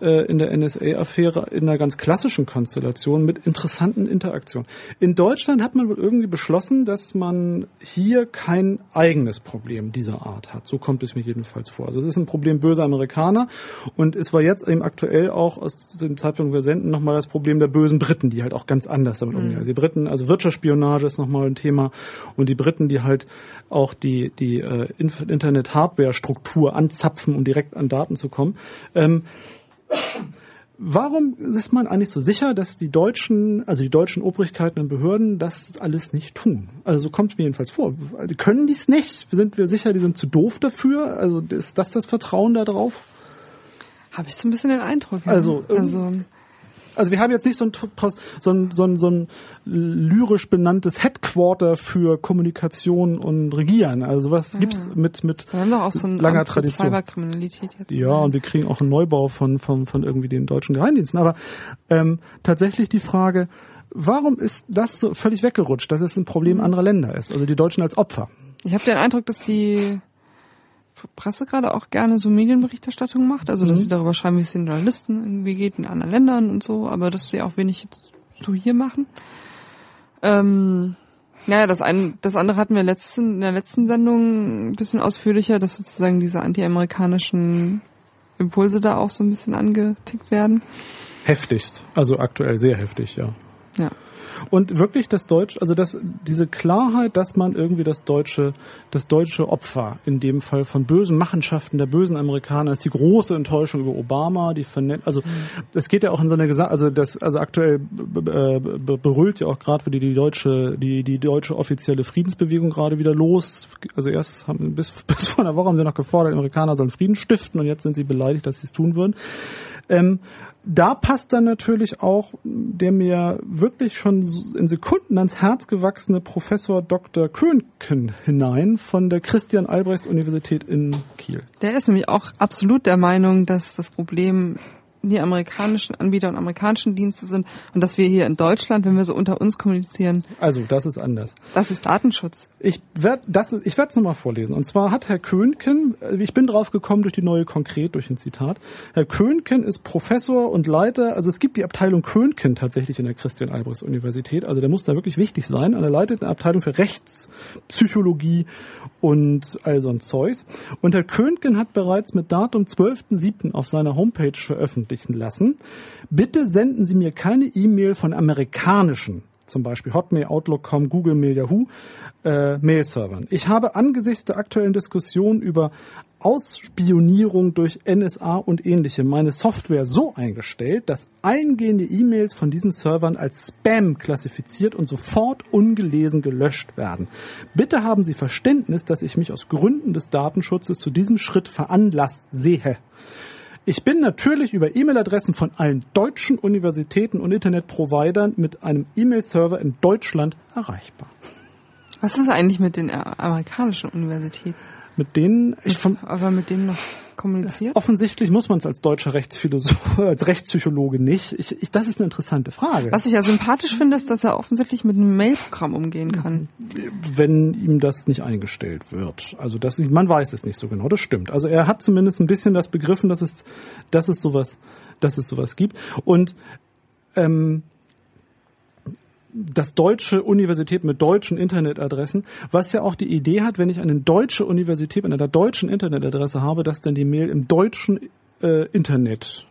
äh, in der NSA-Affäre in einer ganz klassischen Konstellation mit interessanten Interaktionen. In Deutschland hat man wohl irgendwie beschlossen, dass man hier kein eigenes Problem dieser Art hat. So kommt es mir jedenfalls vor. Also es ist ein Problem böser Amerikaner und es war jetzt eben aktuell auch aus dem Zeitpunkt, wir senden, nochmal das Problem der bösen Briten, die halt auch ganz anders damit umgehen. Mhm. Also die Briten, also Wirtschaftsspionage ist nochmal ein Thema und die Briten, die halt auch die, die äh, Internet-Hardware-Struktur anzapfen, um direkt an Daten zu kommen. Ähm, Warum ist man eigentlich so sicher, dass die deutschen, also die deutschen Obrigkeiten und Behörden das alles nicht tun? Also so kommt es mir jedenfalls vor. Können die es nicht? Sind wir sicher, die sind zu doof dafür? Also ist das das Vertrauen da drauf? Habe ich so ein bisschen den Eindruck. Ja. Also, also also wir haben jetzt nicht so ein, so ein, so ein, so ein lyrisch benanntes Headquarter für Kommunikation und Regieren. Also was ja. gibt's mit mit wir haben doch auch so ein langer Amt Tradition. Cyberkriminalität jetzt. Ja, und wir kriegen auch einen Neubau von von von irgendwie den deutschen Geheimdiensten. Aber ähm, tatsächlich die Frage, warum ist das so völlig weggerutscht, dass es ein Problem mhm. anderer Länder ist? Also die Deutschen als Opfer. Ich habe den Eindruck, dass die Presse gerade auch gerne so Medienberichterstattung macht, also dass mhm. sie darüber schreiben, wie es den Journalisten irgendwie geht in anderen Ländern und so, aber dass sie auch wenig so hier machen. Ähm, naja, das, ein, das andere hatten wir letzten, in der letzten Sendung ein bisschen ausführlicher, dass sozusagen diese anti-amerikanischen Impulse da auch so ein bisschen angetickt werden. Heftigst, also aktuell sehr heftig, ja. Ja. Und wirklich das Deutsch, also das, diese Klarheit, dass man irgendwie das deutsche, das deutsche Opfer in dem Fall von bösen Machenschaften der bösen Amerikaner ist die große Enttäuschung über Obama, die vernet, also es geht ja auch in so einer Gesamt, also das, also aktuell äh, berüllt ja auch gerade wieder die deutsche, die, die deutsche offizielle Friedensbewegung gerade wieder los. Also erst haben bis, bis vor einer Woche haben sie noch gefordert, Amerikaner sollen Frieden stiften und jetzt sind sie beleidigt, dass sie es tun würden. Ähm, da passt dann natürlich auch der mir wirklich schon in Sekunden ans Herz gewachsene Professor Dr. Könken hinein von der Christian Albrechts Universität in Kiel. Der ist nämlich auch absolut der Meinung, dass das Problem die amerikanischen Anbieter und amerikanischen Dienste sind und dass wir hier in Deutschland, wenn wir so unter uns kommunizieren. Also, das ist anders. Das ist Datenschutz. Ich werde das ich werde es nochmal vorlesen. Und zwar hat Herr Könken, äh, ich bin drauf gekommen durch die neue Konkret, durch ein Zitat. Herr Könken ist Professor und Leiter, also es gibt die Abteilung Könken tatsächlich in der Christian Albrechts Universität, also der muss da wirklich wichtig sein. Und er leitet eine Abteilung für Rechtspsychologie und all so ein Zeugs. Und Herr Könken hat bereits mit Datum 12.07. auf seiner Homepage veröffentlichen lassen, bitte senden Sie mir keine E-Mail von amerikanischen zum Beispiel Hotmail, Outlook.com, Google Mail, Yahoo, äh, Mail-Servern. Ich habe angesichts der aktuellen Diskussion über Ausspionierung durch NSA und ähnliche meine Software so eingestellt, dass eingehende E-Mails von diesen Servern als Spam klassifiziert und sofort ungelesen gelöscht werden. Bitte haben Sie Verständnis, dass ich mich aus Gründen des Datenschutzes zu diesem Schritt veranlasst sehe. Ich bin natürlich über E-Mail-Adressen von allen deutschen Universitäten und Internetprovidern mit einem E-Mail-Server in Deutschland erreichbar. Was ist eigentlich mit den amerikanischen Universitäten? Mit denen ich vom, Aber mit denen noch kommuniziert? offensichtlich muss man es als deutscher Rechtsphilosoph, als Rechtspsychologe nicht. Ich, ich, das ist eine interessante Frage. Was ich ja sympathisch finde, ist, dass er offensichtlich mit einem Mail-Programm umgehen kann. wenn ihm das nicht eingestellt wird. Also das, man weiß es nicht so genau. Das stimmt. Also er hat zumindest ein bisschen das begriffen, dass es, dass es sowas, dass es sowas gibt. Und ähm, das deutsche Universität mit deutschen Internetadressen, was ja auch die Idee hat, wenn ich eine deutsche Universität mit einer deutschen Internetadresse habe, dass dann die Mail im deutschen äh, Internet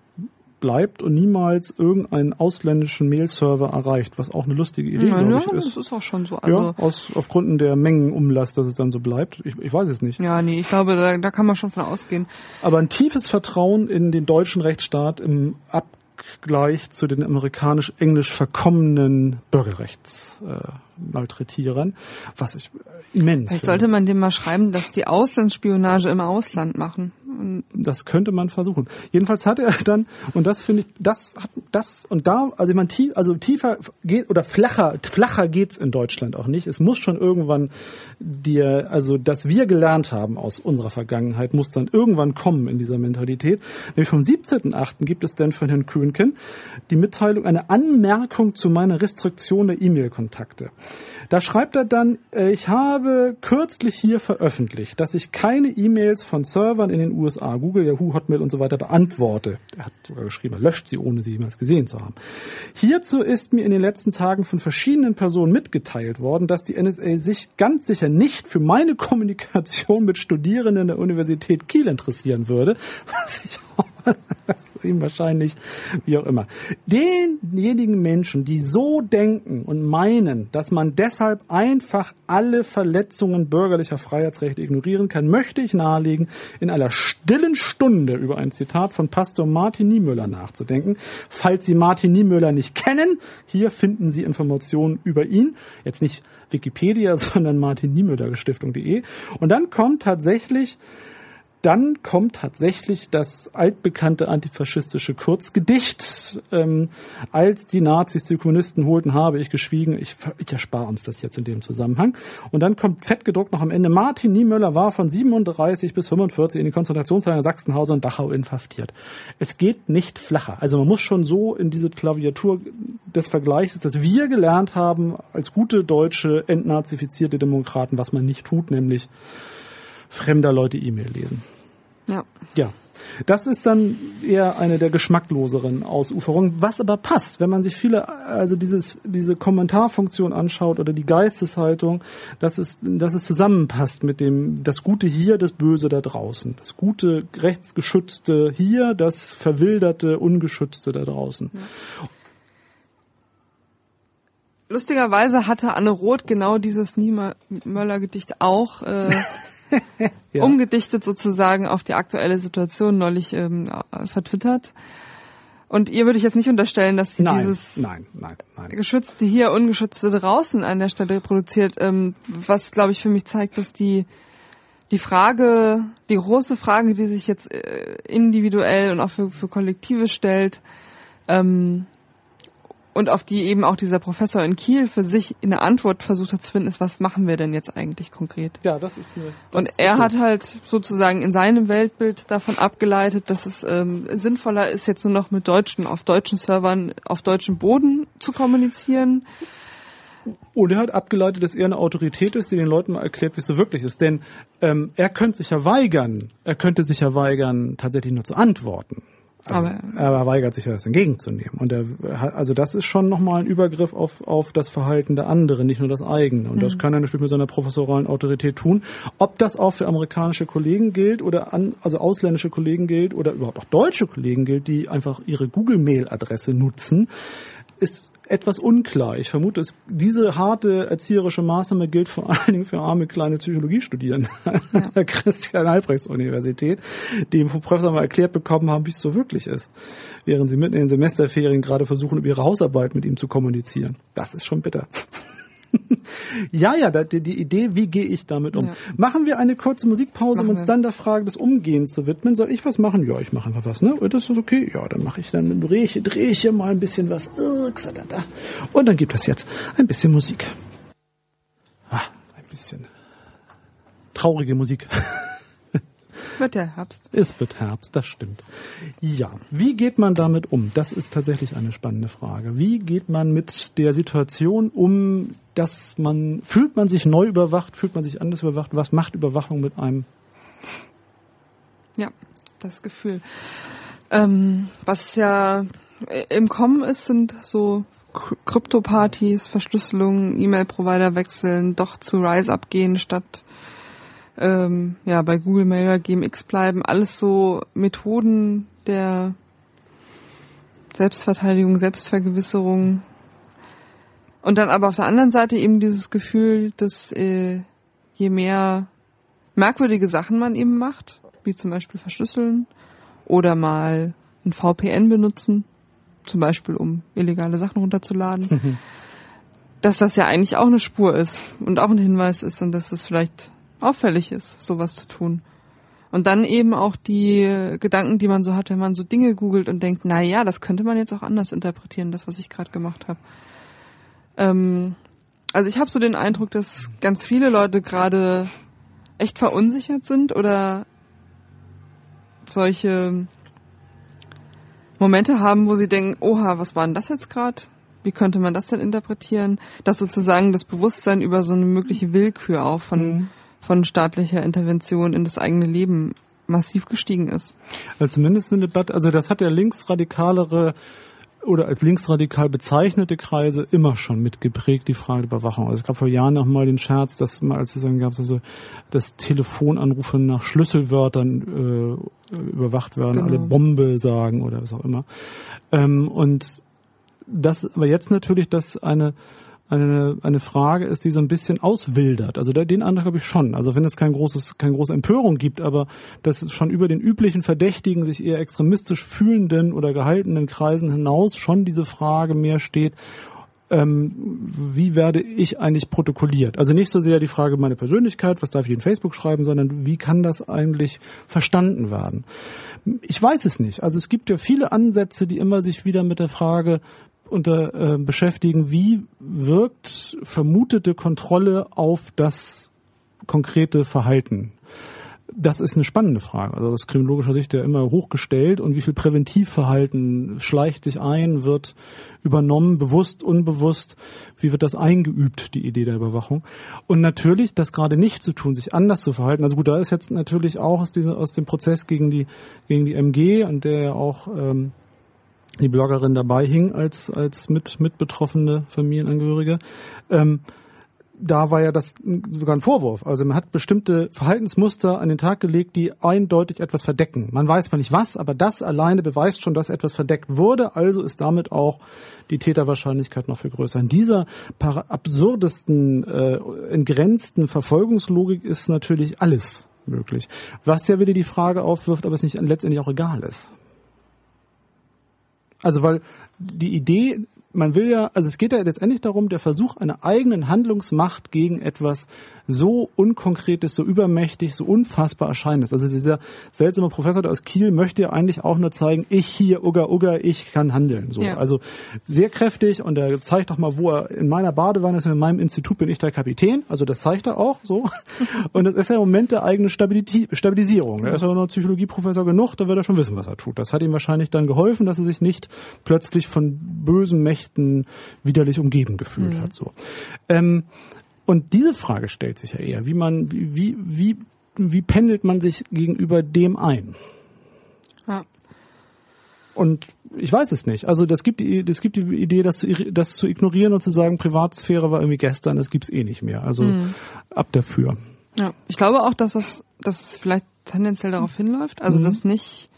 bleibt und niemals irgendeinen ausländischen Mail-Server erreicht, was auch eine lustige Idee, Ja, ja, ich, das ist. ist auch schon so. ja, Also, aus, aufgrund der Mengenumlast, dass es dann so bleibt. Ich, ich weiß es nicht. ja, nee, ich glaube, da, da kann man schon von ausgehen. Aber ein tiefes Vertrauen in den deutschen Rechtsstaat im Abgleich zu den amerikanisch-englisch verkommenen Bürgerrechtsmalträtierern, äh, was ich äh, immens Vielleicht sollte man dem mal schreiben, dass die Auslandsspionage im Ausland machen. Und Das könnte man versuchen. Jedenfalls hat er dann, und das finde ich, das hat, das, und da, also man tief, also tiefer geht, oder flacher, flacher geht's in Deutschland auch nicht. Es muss schon irgendwann dir, also, dass wir gelernt haben aus unserer Vergangenheit, muss dann irgendwann kommen in dieser Mentalität. Nämlich vom 17.8. gibt es dann von Herrn Kühnken die Mitteilung, eine Anmerkung zu meiner Restriktion der E-Mail-Kontakte. Da schreibt er dann, äh, ich habe kürzlich hier veröffentlicht, dass ich keine E-Mails von Servern in den USA, Google, Yahoo, Hotmail und so weiter beantworte. Er hat sogar geschrieben, er löscht sie, ohne sie jemals gesehen zu haben. Hierzu ist mir in den letzten Tagen von verschiedenen Personen mitgeteilt worden, dass die NSA sich ganz sicher nicht für meine Kommunikation mit Studierenden der Universität Kiel interessieren würde, was ich das ist ihm wahrscheinlich, wie auch immer. Denjenigen Menschen, die so denken und meinen, dass man deshalb einfach alle Verletzungen bürgerlicher Freiheitsrechte ignorieren kann, möchte ich nahelegen, in einer stillen Stunde über ein Zitat von Pastor Martin Niemöller nachzudenken. Falls Sie Martin Niemöller nicht kennen, hier finden Sie Informationen über ihn. Jetzt nicht Wikipedia, sondern martinniemöllergestiftung.de. Und dann kommt tatsächlich dann kommt tatsächlich das altbekannte antifaschistische Kurzgedicht. Ähm, als die Nazis die Kommunisten holten, habe ich geschwiegen. Ich, ich erspare uns das jetzt in dem Zusammenhang. Und dann kommt fett gedruckt noch am Ende. Martin Niemöller war von 37 bis 45 in die Konzentrationslager Sachsenhausen und Dachau inhaftiert. Es geht nicht flacher. Also man muss schon so in diese Klaviatur des Vergleichs, dass wir gelernt haben, als gute deutsche, entnazifizierte Demokraten, was man nicht tut, nämlich fremder Leute E-Mail lesen. ja. Ja. Das ist dann eher eine der geschmackloseren Ausuferungen, was aber passt, wenn man sich viele, also dieses, diese Kommentarfunktion anschaut oder die Geisteshaltung, dass es, dass es zusammenpasst mit dem, das Gute hier, das Böse da draußen. Das gute, rechtsgeschützte hier, das verwilderte, ungeschützte da draußen. Lustigerweise hatte Anne Roth genau dieses Niemöller-Gedicht auch äh, Ja. umgedichtet sozusagen auf die aktuelle Situation neulich ähm, äh, vertwittert. Und ihr würde ich jetzt nicht unterstellen, dass sie Nein, dieses nein, nein, nein. geschützte hier, ungeschützte draußen an der Stelle produziert, ähm, was glaube ich für mich zeigt, dass die die Frage, die große Frage, die sich jetzt äh, individuell und auch für, für Kollektive stellt, ähm, und auf die eben auch dieser Professor in Kiel für sich eine Antwort versucht hat zu finden, ist, was machen wir denn jetzt eigentlich konkret? Ja, das ist eine. Das Und er hat halt sozusagen in seinem Weltbild davon abgeleitet, dass es ähm, sinnvoller ist, jetzt nur noch mit Deutschen auf deutschen Servern auf deutschem Boden zu kommunizieren. Und er hat abgeleitet, dass er eine Autorität ist, die den Leuten mal erklärt, wie es so wirklich ist. Denn ähm, er könnte sich ja weigern, er könnte sich ja weigern, tatsächlich nur zu antworten. Aber, aber er weigert sich das entgegenzunehmen. Und er also das ist schon nochmal ein Übergriff auf, auf das Verhalten der anderen, nicht nur das eigene. Und mhm. das kann er natürlich mit seiner professoralen Autorität tun. Ob das auch für amerikanische Kollegen gilt oder an, also ausländische Kollegen gilt oder überhaupt auch deutsche Kollegen gilt, die einfach ihre Google-Mail-Adresse nutzen, ist etwas unklar. Ich vermute, dass diese harte erzieherische Maßnahme gilt vor allen Dingen für arme kleine Psychologiestudierende ja. an der Christian Albrechts Universität, die vom Professor mal erklärt bekommen haben, wie es so wirklich ist, während sie mitten in den Semesterferien gerade versuchen, über ihre Hausarbeit mit ihm zu kommunizieren. Das ist schon bitter. Ja, ja, die, die, Idee, wie gehe ich damit um? Ja. Machen wir eine kurze Musikpause, machen um uns wir. dann der Frage des Umgehens zu widmen. Soll ich was machen? Ja, ich mache einfach was, ne? Das ist okay. Ja, dann mache ich, dann drehe ich, drehe ich hier mal ein bisschen was. Und dann gibt es jetzt ein bisschen Musik. Ah, ein bisschen traurige Musik. Wird ja Herbst. Es wird Herbst, das stimmt. Ja, wie geht man damit um? Das ist tatsächlich eine spannende Frage. Wie geht man mit der Situation um, dass man, fühlt man sich neu überwacht, fühlt man sich anders überwacht? Was macht Überwachung mit einem? Ja, das Gefühl. Ähm, was ja im Kommen ist, sind so Krypto-Partys, Verschlüsselung, E-Mail-Provider wechseln, doch zu Rise abgehen statt ähm, ja, bei Google Mail GMX bleiben, alles so Methoden der Selbstverteidigung, Selbstvergewisserung. Und dann aber auf der anderen Seite eben dieses Gefühl, dass äh, je mehr merkwürdige Sachen man eben macht, wie zum Beispiel verschlüsseln oder mal ein VPN benutzen, zum Beispiel um illegale Sachen runterzuladen, mhm. dass das ja eigentlich auch eine Spur ist und auch ein Hinweis ist und dass es vielleicht auffällig ist, sowas zu tun. Und dann eben auch die Gedanken, die man so hat, wenn man so Dinge googelt und denkt, na ja, das könnte man jetzt auch anders interpretieren, das, was ich gerade gemacht habe. Ähm, also ich habe so den Eindruck, dass ganz viele Leute gerade echt verunsichert sind oder solche Momente haben, wo sie denken, oha, was war denn das jetzt gerade? Wie könnte man das denn interpretieren? Dass sozusagen das Bewusstsein über so eine mögliche Willkür auch von mhm von staatlicher Intervention in das eigene Leben massiv gestiegen ist. Also zumindest eine Debatte, also das hat der linksradikalere oder als linksradikal bezeichnete Kreise immer schon mitgeprägt, die Frage der Überwachung. Also es gab vor Jahren noch mal den Scherz, dass mal als es dann gab, also das Telefonanrufe nach Schlüsselwörtern äh, überwacht werden, genau. alle Bombe sagen oder was auch immer. Ähm, und das, aber jetzt natürlich, dass eine eine, eine Frage ist, die so ein bisschen auswildert. Also den Eindruck habe ich schon. Also wenn es kein großes, keine große Empörung gibt, aber dass es schon über den üblichen Verdächtigen, sich eher extremistisch fühlenden oder gehaltenen Kreisen hinaus schon diese Frage mehr steht, ähm, wie werde ich eigentlich protokolliert? Also nicht so sehr die Frage meiner Persönlichkeit, was darf ich in Facebook schreiben, sondern wie kann das eigentlich verstanden werden? Ich weiß es nicht. Also es gibt ja viele Ansätze, die immer sich wieder mit der Frage unter äh, beschäftigen, wie wirkt vermutete Kontrolle auf das konkrete Verhalten? Das ist eine spannende Frage. Also aus kriminologischer Sicht ja immer hochgestellt und wie viel Präventivverhalten schleicht sich ein, wird übernommen, bewusst, unbewusst, wie wird das eingeübt, die Idee der Überwachung. Und natürlich, das gerade nicht zu tun, sich anders zu verhalten. Also gut, da ist jetzt natürlich auch aus, diesem, aus dem Prozess gegen die, gegen die MG, an der ja auch ähm, die Bloggerin dabei hing als, als mit, mit betroffene Familienangehörige. Ähm, da war ja das sogar ein Vorwurf. Also man hat bestimmte Verhaltensmuster an den Tag gelegt, die eindeutig etwas verdecken. Man weiß mal nicht was, aber das alleine beweist schon, dass etwas verdeckt wurde. Also ist damit auch die Täterwahrscheinlichkeit noch viel größer. In dieser absurdesten, äh, entgrenzten Verfolgungslogik ist natürlich alles möglich. Was ja wieder die Frage aufwirft, ob es nicht letztendlich auch egal ist. Also weil die Idee, man will ja, also es geht ja letztendlich darum, der Versuch einer eigenen Handlungsmacht gegen etwas so unkonkretes, so übermächtig, so unfassbar erscheinendes. Also dieser seltsame Professor aus Kiel möchte ja eigentlich auch nur zeigen, ich hier, Ugga, Ugga, ich kann handeln. So. Ja. Also sehr kräftig und er zeigt doch mal, wo er in meiner Badewanne ist, in meinem Institut bin ich der Kapitän. Also das zeigt er auch so. Und das ist ja im Moment der eigene Stabilisierung. Er ist ja nur Psychologieprofessor genug, da wird er schon wissen, was er tut. Das hat ihm wahrscheinlich dann geholfen, dass er sich nicht plötzlich von bösen Mächten widerlich umgeben gefühlt mhm. hat. So. Ähm, und diese Frage stellt sich ja eher, wie man, wie, wie, wie pendelt man sich gegenüber dem ein? Ja. Und ich weiß es nicht. Also das gibt die, das gibt die Idee, das zu, das zu ignorieren und zu sagen, Privatsphäre war irgendwie gestern, das gibt's eh nicht mehr. Also mhm. ab dafür. Ja, ich glaube auch, dass es, dass es vielleicht tendenziell darauf hinläuft. Also mhm. dass nicht,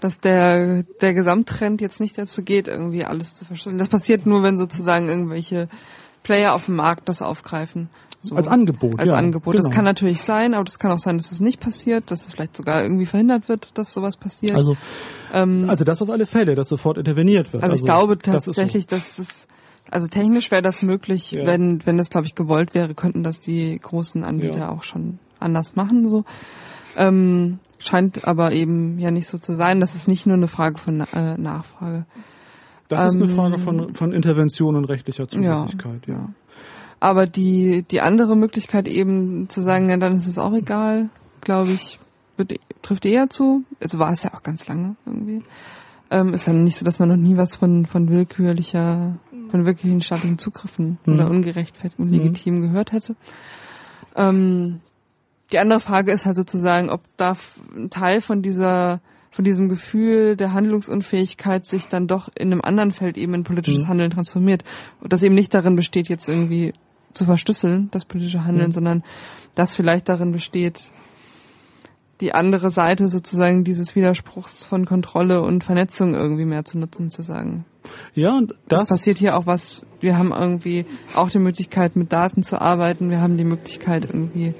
dass der der Gesamttrend jetzt nicht dazu geht, irgendwie alles zu verschlüsseln. Das passiert nur, wenn sozusagen irgendwelche Player auf dem Markt das aufgreifen. So, als Angebot. Als ja, Angebot. Genau. Das kann natürlich sein, aber das kann auch sein, dass es nicht passiert, dass es vielleicht sogar irgendwie verhindert wird, dass sowas passiert. Also, ähm, also das auf alle Fälle, dass sofort interveniert wird. Also, also ich glaube tatsächlich, das so. dass es also technisch wäre das möglich, ja. wenn wenn das glaube ich gewollt wäre, könnten das die großen Anbieter ja. auch schon anders machen so. Ähm, scheint aber eben ja nicht so zu sein. Das ist nicht nur eine Frage von äh, Nachfrage. Das ähm, ist eine ähm, Frage von, von Intervention und rechtlicher Zulässigkeit, ja. ja. Aber die, die andere Möglichkeit eben zu sagen, ja, dann ist es auch egal, glaube ich, wird, trifft eher zu. Also war es ja auch ganz lange irgendwie. Ähm, ist ja nicht so, dass man noch nie was von, von willkürlicher, von wirklichen staatlichen Zugriffen mhm. oder ungerechtfertigt und legitim mhm. gehört hätte. Ähm, die andere Frage ist halt sozusagen, ob da ein Teil von dieser von diesem Gefühl der Handlungsunfähigkeit sich dann doch in einem anderen Feld eben in politisches mhm. Handeln transformiert. Und das eben nicht darin besteht, jetzt irgendwie zu verschlüsseln, das politische Handeln, mhm. sondern das vielleicht darin besteht, die andere Seite sozusagen dieses Widerspruchs von Kontrolle und Vernetzung irgendwie mehr zu nutzen, zu sagen. Ja, und das, das passiert hier auch was. Wir haben irgendwie auch die Möglichkeit, mit Daten zu arbeiten. Wir haben die Möglichkeit, irgendwie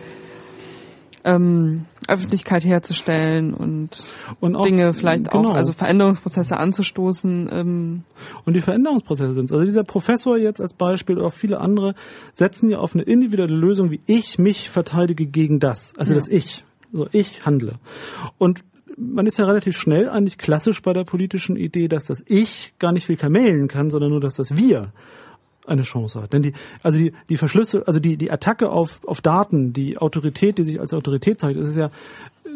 ähm, Öffentlichkeit herzustellen und, und auch, Dinge vielleicht genau. auch, also Veränderungsprozesse anzustoßen. Ähm. Und die Veränderungsprozesse sind Also dieser Professor jetzt als Beispiel oder auch viele andere setzen ja auf eine individuelle Lösung, wie ich mich verteidige gegen das. Also ja. das Ich. So, ich handle. Und man ist ja relativ schnell eigentlich klassisch bei der politischen Idee, dass das Ich gar nicht viel kamellen kann, sondern nur, dass das Wir eine Chance hat. Denn die, also die, die Verschlüsse, also die, die Attacke auf, auf Daten, die Autorität, die sich als Autorität zeigt, ist ja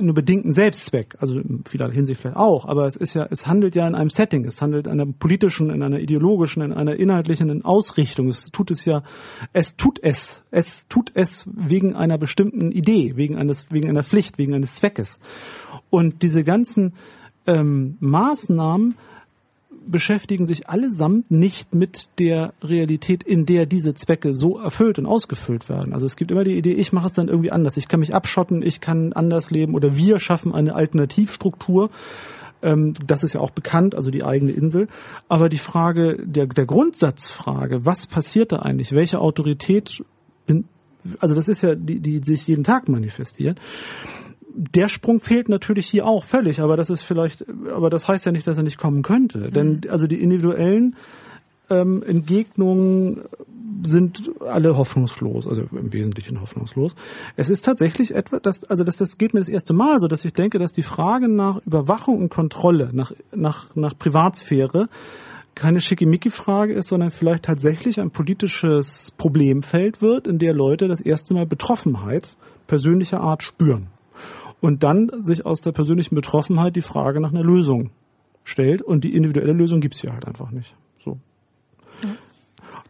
nur bedingten Selbstzweck, also in vieler Hinsicht vielleicht auch, aber es ist ja, es handelt ja in einem Setting, es handelt in einer politischen, in einer ideologischen, in einer inhaltlichen Ausrichtung. Es tut es ja, es tut es, es tut es wegen einer bestimmten Idee, wegen eines, wegen einer Pflicht, wegen eines Zweckes. Und diese ganzen ähm, Maßnahmen beschäftigen sich allesamt nicht mit der Realität, in der diese Zwecke so erfüllt und ausgefüllt werden. Also es gibt immer die Idee, ich mache es dann irgendwie anders. Ich kann mich abschotten, ich kann anders leben oder wir schaffen eine Alternativstruktur. Ähm, das ist ja auch bekannt, also die eigene Insel. Aber die Frage, der, der Grundsatzfrage, was passiert da eigentlich? Welche Autorität also das ist ja die, die sich jeden Tag manifestiert der Sprung fehlt natürlich hier auch völlig, aber das ist vielleicht, aber das heißt ja nicht, dass er nicht kommen könnte. Mhm. Denn also die individuellen ähm, Entgegnungen sind alle hoffnungslos, also im Wesentlichen hoffnungslos. Es ist tatsächlich etwa, das, also das, das geht mir das erste Mal so, dass ich denke, dass die Frage nach Überwachung und Kontrolle, nach, nach, nach Privatsphäre keine Schickimicki-Frage ist, sondern vielleicht tatsächlich ein politisches Problemfeld wird, in der Leute das erste Mal Betroffenheit persönlicher Art spüren und dann sich aus der persönlichen Betroffenheit die Frage nach einer Lösung stellt und die individuelle Lösung gibt's hier halt einfach nicht. So.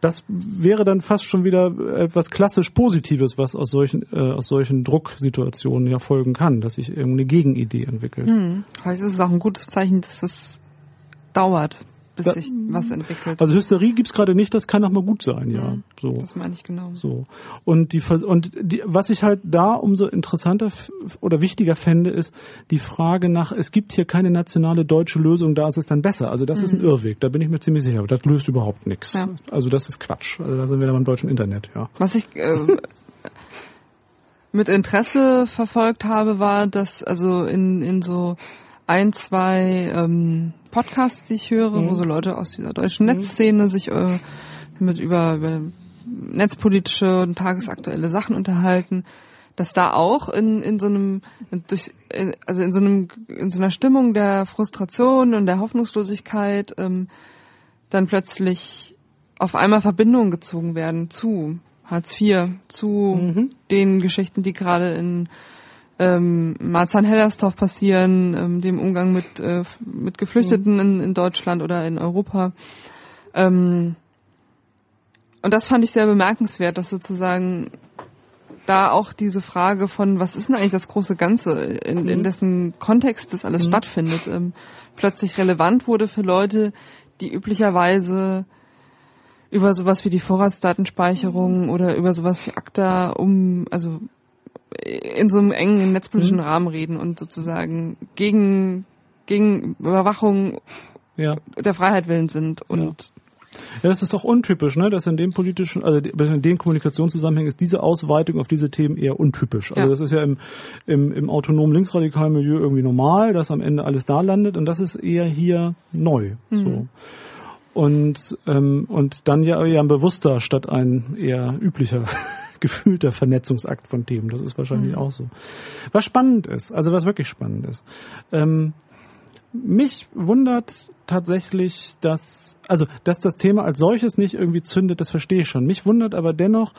Das wäre dann fast schon wieder etwas klassisch Positives, was aus solchen, äh, aus solchen Drucksituationen ja folgen kann, dass sich irgendeine Gegenidee entwickelt. Hm. Vielleicht ist es auch ein gutes Zeichen, dass es dauert, bis da, sich was entwickelt. Also Hysterie gibt's gerade nicht, das kann auch mal gut sein, ja. Mhm, so. Das meine ich genau. So. Und die und die, was ich halt da umso interessanter oder wichtiger fände, ist die Frage nach, es gibt hier keine nationale deutsche Lösung, da ist es dann besser. Also das mhm. ist ein mhm. Irrweg, da bin ich mir ziemlich sicher, das löst überhaupt nichts. Ja. Also das ist Quatsch. Also da sind wir dann beim deutschen Internet, ja. Was ich äh, mit Interesse verfolgt habe, war, dass also in, in so ein, zwei ähm, Podcasts, die ich höre, mhm. wo so Leute aus dieser deutschen. Netzszene sich äh, mit über, über netzpolitische und tagesaktuelle Sachen unterhalten, dass da auch in, in so einem durch also in so einem in so einer Stimmung der Frustration und der Hoffnungslosigkeit ähm, dann plötzlich auf einmal Verbindungen gezogen werden zu Hartz IV, zu mhm. den Geschichten, die gerade in ähm, Marzahn-Hellersdorf passieren, ähm, dem Umgang mit, äh, mit Geflüchteten mhm. in, in Deutschland oder in Europa. Ähm, und das fand ich sehr bemerkenswert, dass sozusagen da auch diese Frage von, was ist denn eigentlich das große Ganze, in, in dessen Kontext das alles Mhm. stattfindet, ähm, plötzlich relevant wurde für Leute, die üblicherweise über sowas wie die Vorratsdatenspeicherung oder über sowas wie ACTA um, also in so einem engen netzpolitischen Mhm. Rahmen reden und sozusagen gegen, gegen Überwachung Ja. der Freiheit willen sind und Ja, das ist doch untypisch, ne? Dass in dem politischen, also in den Kommunikationszusammenhängen ist diese Ausweitung auf diese Themen eher untypisch. Also Ja. das ist ja im, im, im autonomen linksradikalen Milieu irgendwie normal, dass am Ende alles da landet und das ist eher hier neu. So. Und, ähm, und dann ja eher ein bewusster statt ein eher üblicher gefühlter Vernetzungsakt von Themen. Das ist wahrscheinlich auch so. Was spannend ist, also was wirklich spannend ist. Ähm, mich wundert tatsächlich, dass, also, dass das Thema als solches nicht irgendwie zündet, das verstehe ich schon. Mich wundert aber dennoch,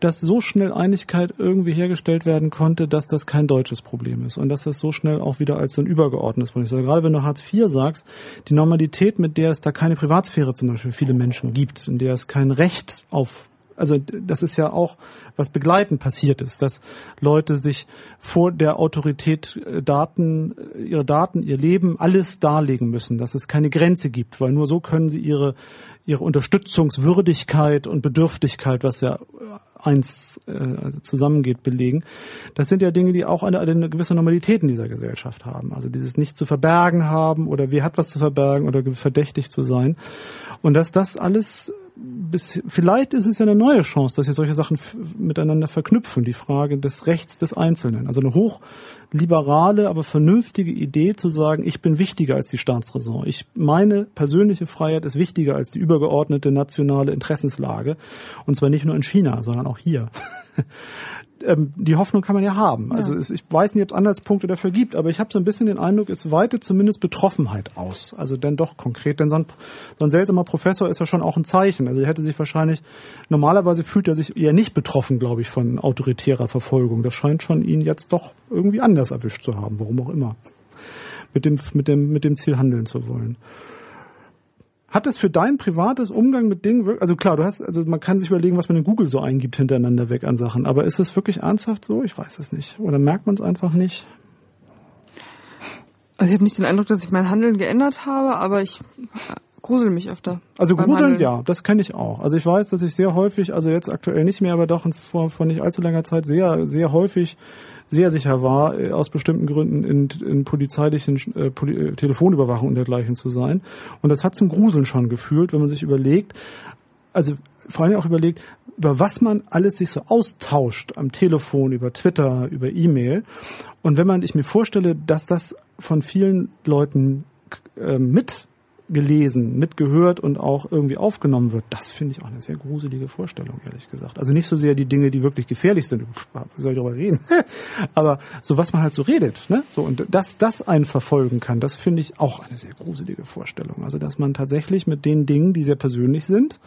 dass so schnell Einigkeit irgendwie hergestellt werden konnte, dass das kein deutsches Problem ist und dass das so schnell auch wieder als so ein übergeordnetes Problem ist. Also gerade wenn du Hartz IV sagst, die Normalität, mit der es da keine Privatsphäre zum Beispiel viele Menschen gibt, in der es kein Recht auf also das ist ja auch, was begleitend passiert ist, dass Leute sich vor der Autorität äh, Daten, äh, ihre Daten, ihr Leben, alles darlegen müssen, dass es keine Grenze gibt, weil nur so können sie ihre, ihre Unterstützungswürdigkeit und Bedürftigkeit, was ja äh, eins äh, also zusammengeht, belegen. Das sind ja Dinge, die auch eine, eine gewisse Normalität in dieser Gesellschaft haben. Also dieses nicht zu verbergen haben oder wer hat was zu verbergen oder verdächtig zu sein. Und dass das alles bis, vielleicht ist es ja eine neue Chance, dass wir solche Sachen miteinander verknüpfen. Die Frage des Rechts des Einzelnen. Also eine hochliberale, aber vernünftige Idee zu sagen, ich bin wichtiger als die Staatsräson. Ich, meine persönliche Freiheit ist wichtiger als die übergeordnete nationale Interessenslage. Und zwar nicht nur in China, sondern auch hier. ähm, die Hoffnung kann man ja haben. Also es, ich weiß nicht, ob es Anhaltspunkte dafür gibt, aber ich habe so ein bisschen den Eindruck, es weitet zumindest Betroffenheit aus. Also denn doch konkret, denn so ein, so ein seltsamer Professor ist ja schon auch ein Zeichen. Also er hätte sich wahrscheinlich, normalerweise fühlt er sich eher nicht betroffen, glaube ich, von autoritärer Verfolgung. Das scheint schon ihn jetzt doch irgendwie anders erwischt zu haben, warum auch immer. Mit dem, mit dem, mit dem Ziel handeln zu wollen. Hat es für dein privates Umgang mit Dingen wirklich, also klar, du hast, also man kann sich überlegen, was man in Google so eingibt hintereinander weg an Sachen, aber ist es wirklich ernsthaft so? Ich weiß es nicht. Oder merkt man es einfach nicht? Also ich habe nicht den Eindruck, dass ich mein Handeln geändert habe, aber ich äh, grusel mich öfter. Also Gruseln, ja, das kenne ich auch. Also ich weiß, dass ich sehr häufig, also jetzt aktuell nicht mehr, aber doch vor, vor nicht allzu langer Zeit sehr, sehr häufig sehr sicher war, äh, aus bestimmten Gründen in, in polizeilichen äh, Poli äh, Telefonüberwachung und dergleichen zu sein. Und das hat zum Gruseln schon gefühlt, wenn man sich überlegt, also vor allem auch überlegt, über was man alles sich so austauscht am Telefon, über Twitter, über E-Mail. Und wenn man, ich mir vorstelle, dass das von vielen Leuten äh, mitgelesen, mitgehört und auch irgendwie aufgenommen wird, das finde ich auch eine sehr gruselige Vorstellung, ehrlich gesagt. Also nicht so sehr die Dinge, die wirklich gefährlich sind, soll ich darüber reden? Aber so was man halt so redet, ne? So und dass das einen verfolgen kann, das finde ich auch eine sehr gruselige Vorstellung. Also dass man tatsächlich mit den Dingen, die sehr persönlich sind,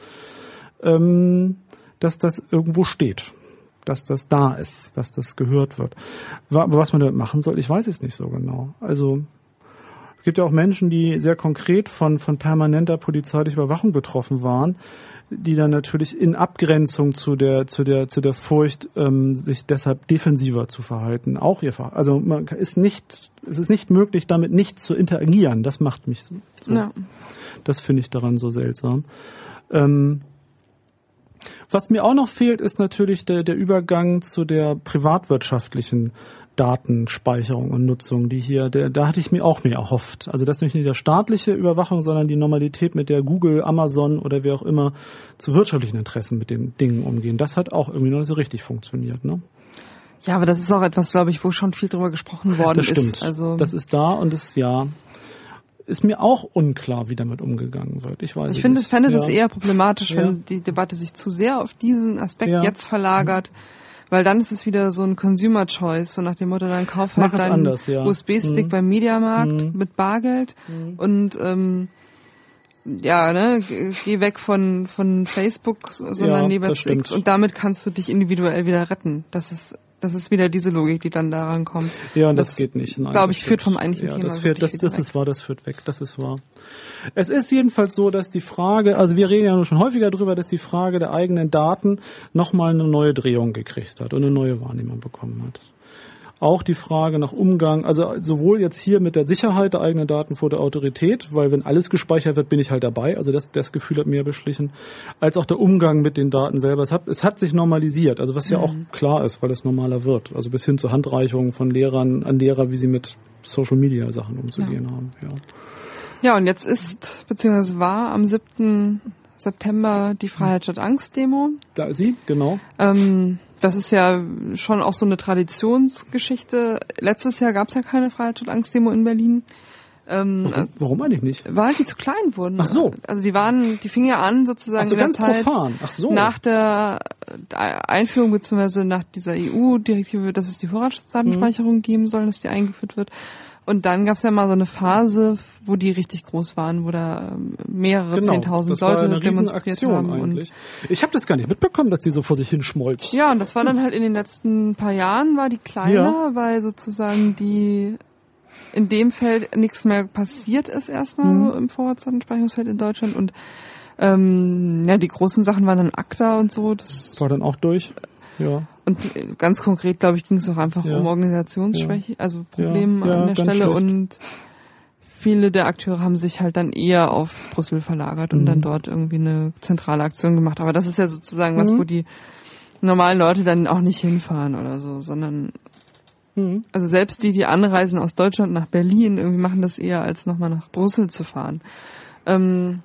ähm, dass das irgendwo steht, dass das da ist, dass das gehört wird. Aber was man damit machen soll, ich weiß es nicht so genau. Also es gibt ja auch Menschen, die sehr konkret von, von permanenter polizeilicher Überwachung betroffen waren, die dann natürlich in Abgrenzung zu der, zu der, zu der Furcht, ähm, sich deshalb defensiver zu verhalten, auch ihr Ver Also man ist nicht, es ist nicht möglich, damit nicht zu interagieren. Das macht mich so. so Ja. das finde ich daran so seltsam. Ähm, was mir auch noch fehlt, ist natürlich der, der Übergang zu der privatwirtschaftlichen Datenspeicherung und Nutzung, die hier, der, da hatte ich mir auch mehr erhofft. Also das ist nicht nur die staatliche Überwachung, sondern die Normalität, mit der Google, Amazon oder wer auch immer zu wirtschaftlichen Interessen mit den Dingen umgehen. Das hat auch irgendwie noch nicht so richtig funktioniert. Ne? Ja, aber das ist auch etwas, glaube ich, wo schon viel drüber gesprochen worden Das stimmt. ist. Also das ist da und es ja ist mir auch unklar, wie damit umgegangen wird. Ich weiß ich finde, ich fände das Ja. eher problematisch, Ja. wenn die Debatte sich zu sehr auf diesen Aspekt Ja. jetzt verlagert. Weil dann ist es wieder so ein Consumer Choice, so nach dem Motto, dann kauf halt Mach deinen anders, ja. USB-Stick Mhm. beim Mediamarkt Mhm. mit Bargeld und ähm, ja, ne, geh weg von von Facebook, sondern Ja, lieber stimmt. und damit kannst du dich individuell wieder retten. Das ist das ist wieder diese Logik, die dann daran kommt. Ja, und das, das geht nicht. Glaube ich, führt vom eigentlichen ja, Thema. Das, führt, das, das ist wahr, das führt weg, das ist wahr. Es ist jedenfalls so, dass die Frage, also wir reden ja schon häufiger darüber, dass die Frage der eigenen Daten nochmal eine neue Drehung gekriegt hat und eine neue Wahrnehmung bekommen hat auch die Frage nach Umgang, also sowohl jetzt hier mit der Sicherheit der eigenen Daten vor der Autorität, weil wenn alles gespeichert wird, bin ich halt dabei, also das, das Gefühl hat mir beschlichen, als auch der Umgang mit den Daten selber. Es hat, es hat sich normalisiert, also was ja mhm. auch klar ist, weil es normaler wird, also bis hin zur Handreichung von Lehrern an Lehrer, wie sie mit Social Media Sachen umzugehen ja. haben. Ja. ja, und jetzt ist, beziehungsweise war am 7. September die Freiheit statt Angst Demo. Da ist sie, genau. Ähm, das ist ja schon auch so eine Traditionsgeschichte. Letztes Jahr gab es ja keine Freiheit und Angst-Demo in Berlin. Ähm, warum, warum eigentlich nicht? Weil die zu klein wurden. Ach so. Also die waren, die fingen ja an sozusagen Ach so, in der ganz Zeit profan. Ach so. nach der Einführung bzw. nach dieser EU-Direktive, dass es die Vorratsdatenspeicherung mhm. geben soll, dass die eingeführt wird. Und dann gab es ja mal so eine Phase, wo die richtig groß waren, wo da ähm, mehrere genau, zehntausend Leute eine demonstriert haben. Eigentlich. ich habe das gar nicht mitbekommen, dass die so vor sich hin schmolz. Ja, und das war dann halt in den letzten paar Jahren war die kleiner, ja. weil sozusagen die in dem Feld nichts mehr passiert ist erstmal mhm. so im Vorratsdatenspeicherungsfeld in Deutschland und ähm, ja, die großen Sachen waren dann ACTA und so. Das war dann auch durch. Ja. Und ganz konkret, glaube ich, ging es auch einfach ja. um Organisationsschwäche, ja. also Probleme ja. an der Stelle schlecht. und viele der Akteure haben sich halt dann eher auf Brüssel verlagert und mhm. dann dort irgendwie eine zentrale Aktion gemacht. Aber das ist ja sozusagen mhm. was, wo die normalen Leute dann auch nicht hinfahren oder so, sondern mhm. also selbst die, die anreisen aus Deutschland nach Berlin, irgendwie machen das eher als nochmal nach Brüssel zu fahren. Ähm,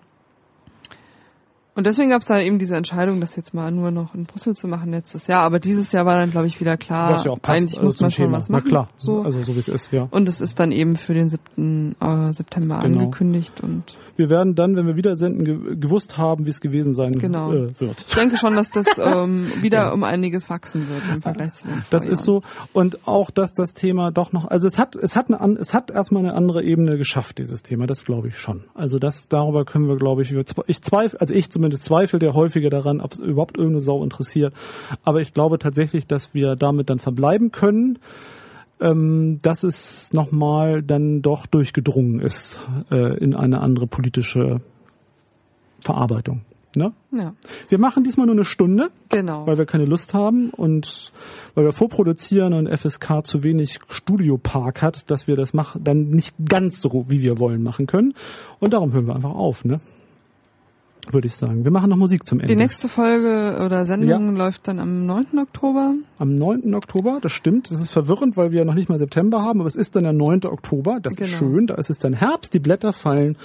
und deswegen gab es da eben diese Entscheidung, das jetzt mal nur noch in Brüssel zu machen letztes Jahr. Aber dieses Jahr war dann, glaube ich, wieder klar, was ja auch passt, eigentlich also muss man schon Thema. was machen. Na klar, so. also so wie es ist, ja. Und es ist dann eben für den 7. Äh, September genau. angekündigt. und Wir werden dann, wenn wir wieder senden, ge gewusst haben, wie es gewesen sein genau. äh, wird. Ich denke schon, dass das ähm, wieder ja. um einiges wachsen wird im Vergleich zu den Das ist so. Und auch, dass das Thema doch noch, also es hat, es hat eine, es hat erstmal eine andere Ebene geschafft, dieses Thema. Das glaube ich schon. Also das, darüber können wir, glaube ich, ich zweifle, also ich zumindest zweifle der häufiger daran, ob es überhaupt irgendeine Sau interessiert. Aber ich glaube tatsächlich, dass wir damit dann verbleiben können, ähm, dass es nochmal dann doch durchgedrungen ist äh, in eine andere politische Verarbeitung. Ne? Ja. Wir machen diesmal nur eine Stunde, genau. weil wir keine Lust haben und weil wir vorproduzieren und FSK zu wenig Studiopark hat, dass wir das mach, dann nicht ganz so, wie wir wollen, machen können. Und darum hören wir einfach auf. Ne? Würde ich sagen. Wir machen noch Musik zum Ende. Die nächste Folge oder Sendung ja. läuft dann am 9. Oktober. Am 9. Oktober, das stimmt. Das ist verwirrend, weil wir ja noch nicht mal September haben, aber es ist dann der 9. Oktober. Das genau. ist schön. Da ist es dann Herbst, die Blätter fallen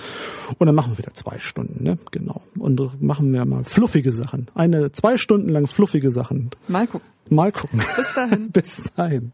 und dann machen wir wieder zwei Stunden, ne? Genau. Und machen wir mal fluffige Sachen. Eine zwei Stunden lang fluffige Sachen. Mal gucken. Mal gucken. Bis dahin. Bis dahin.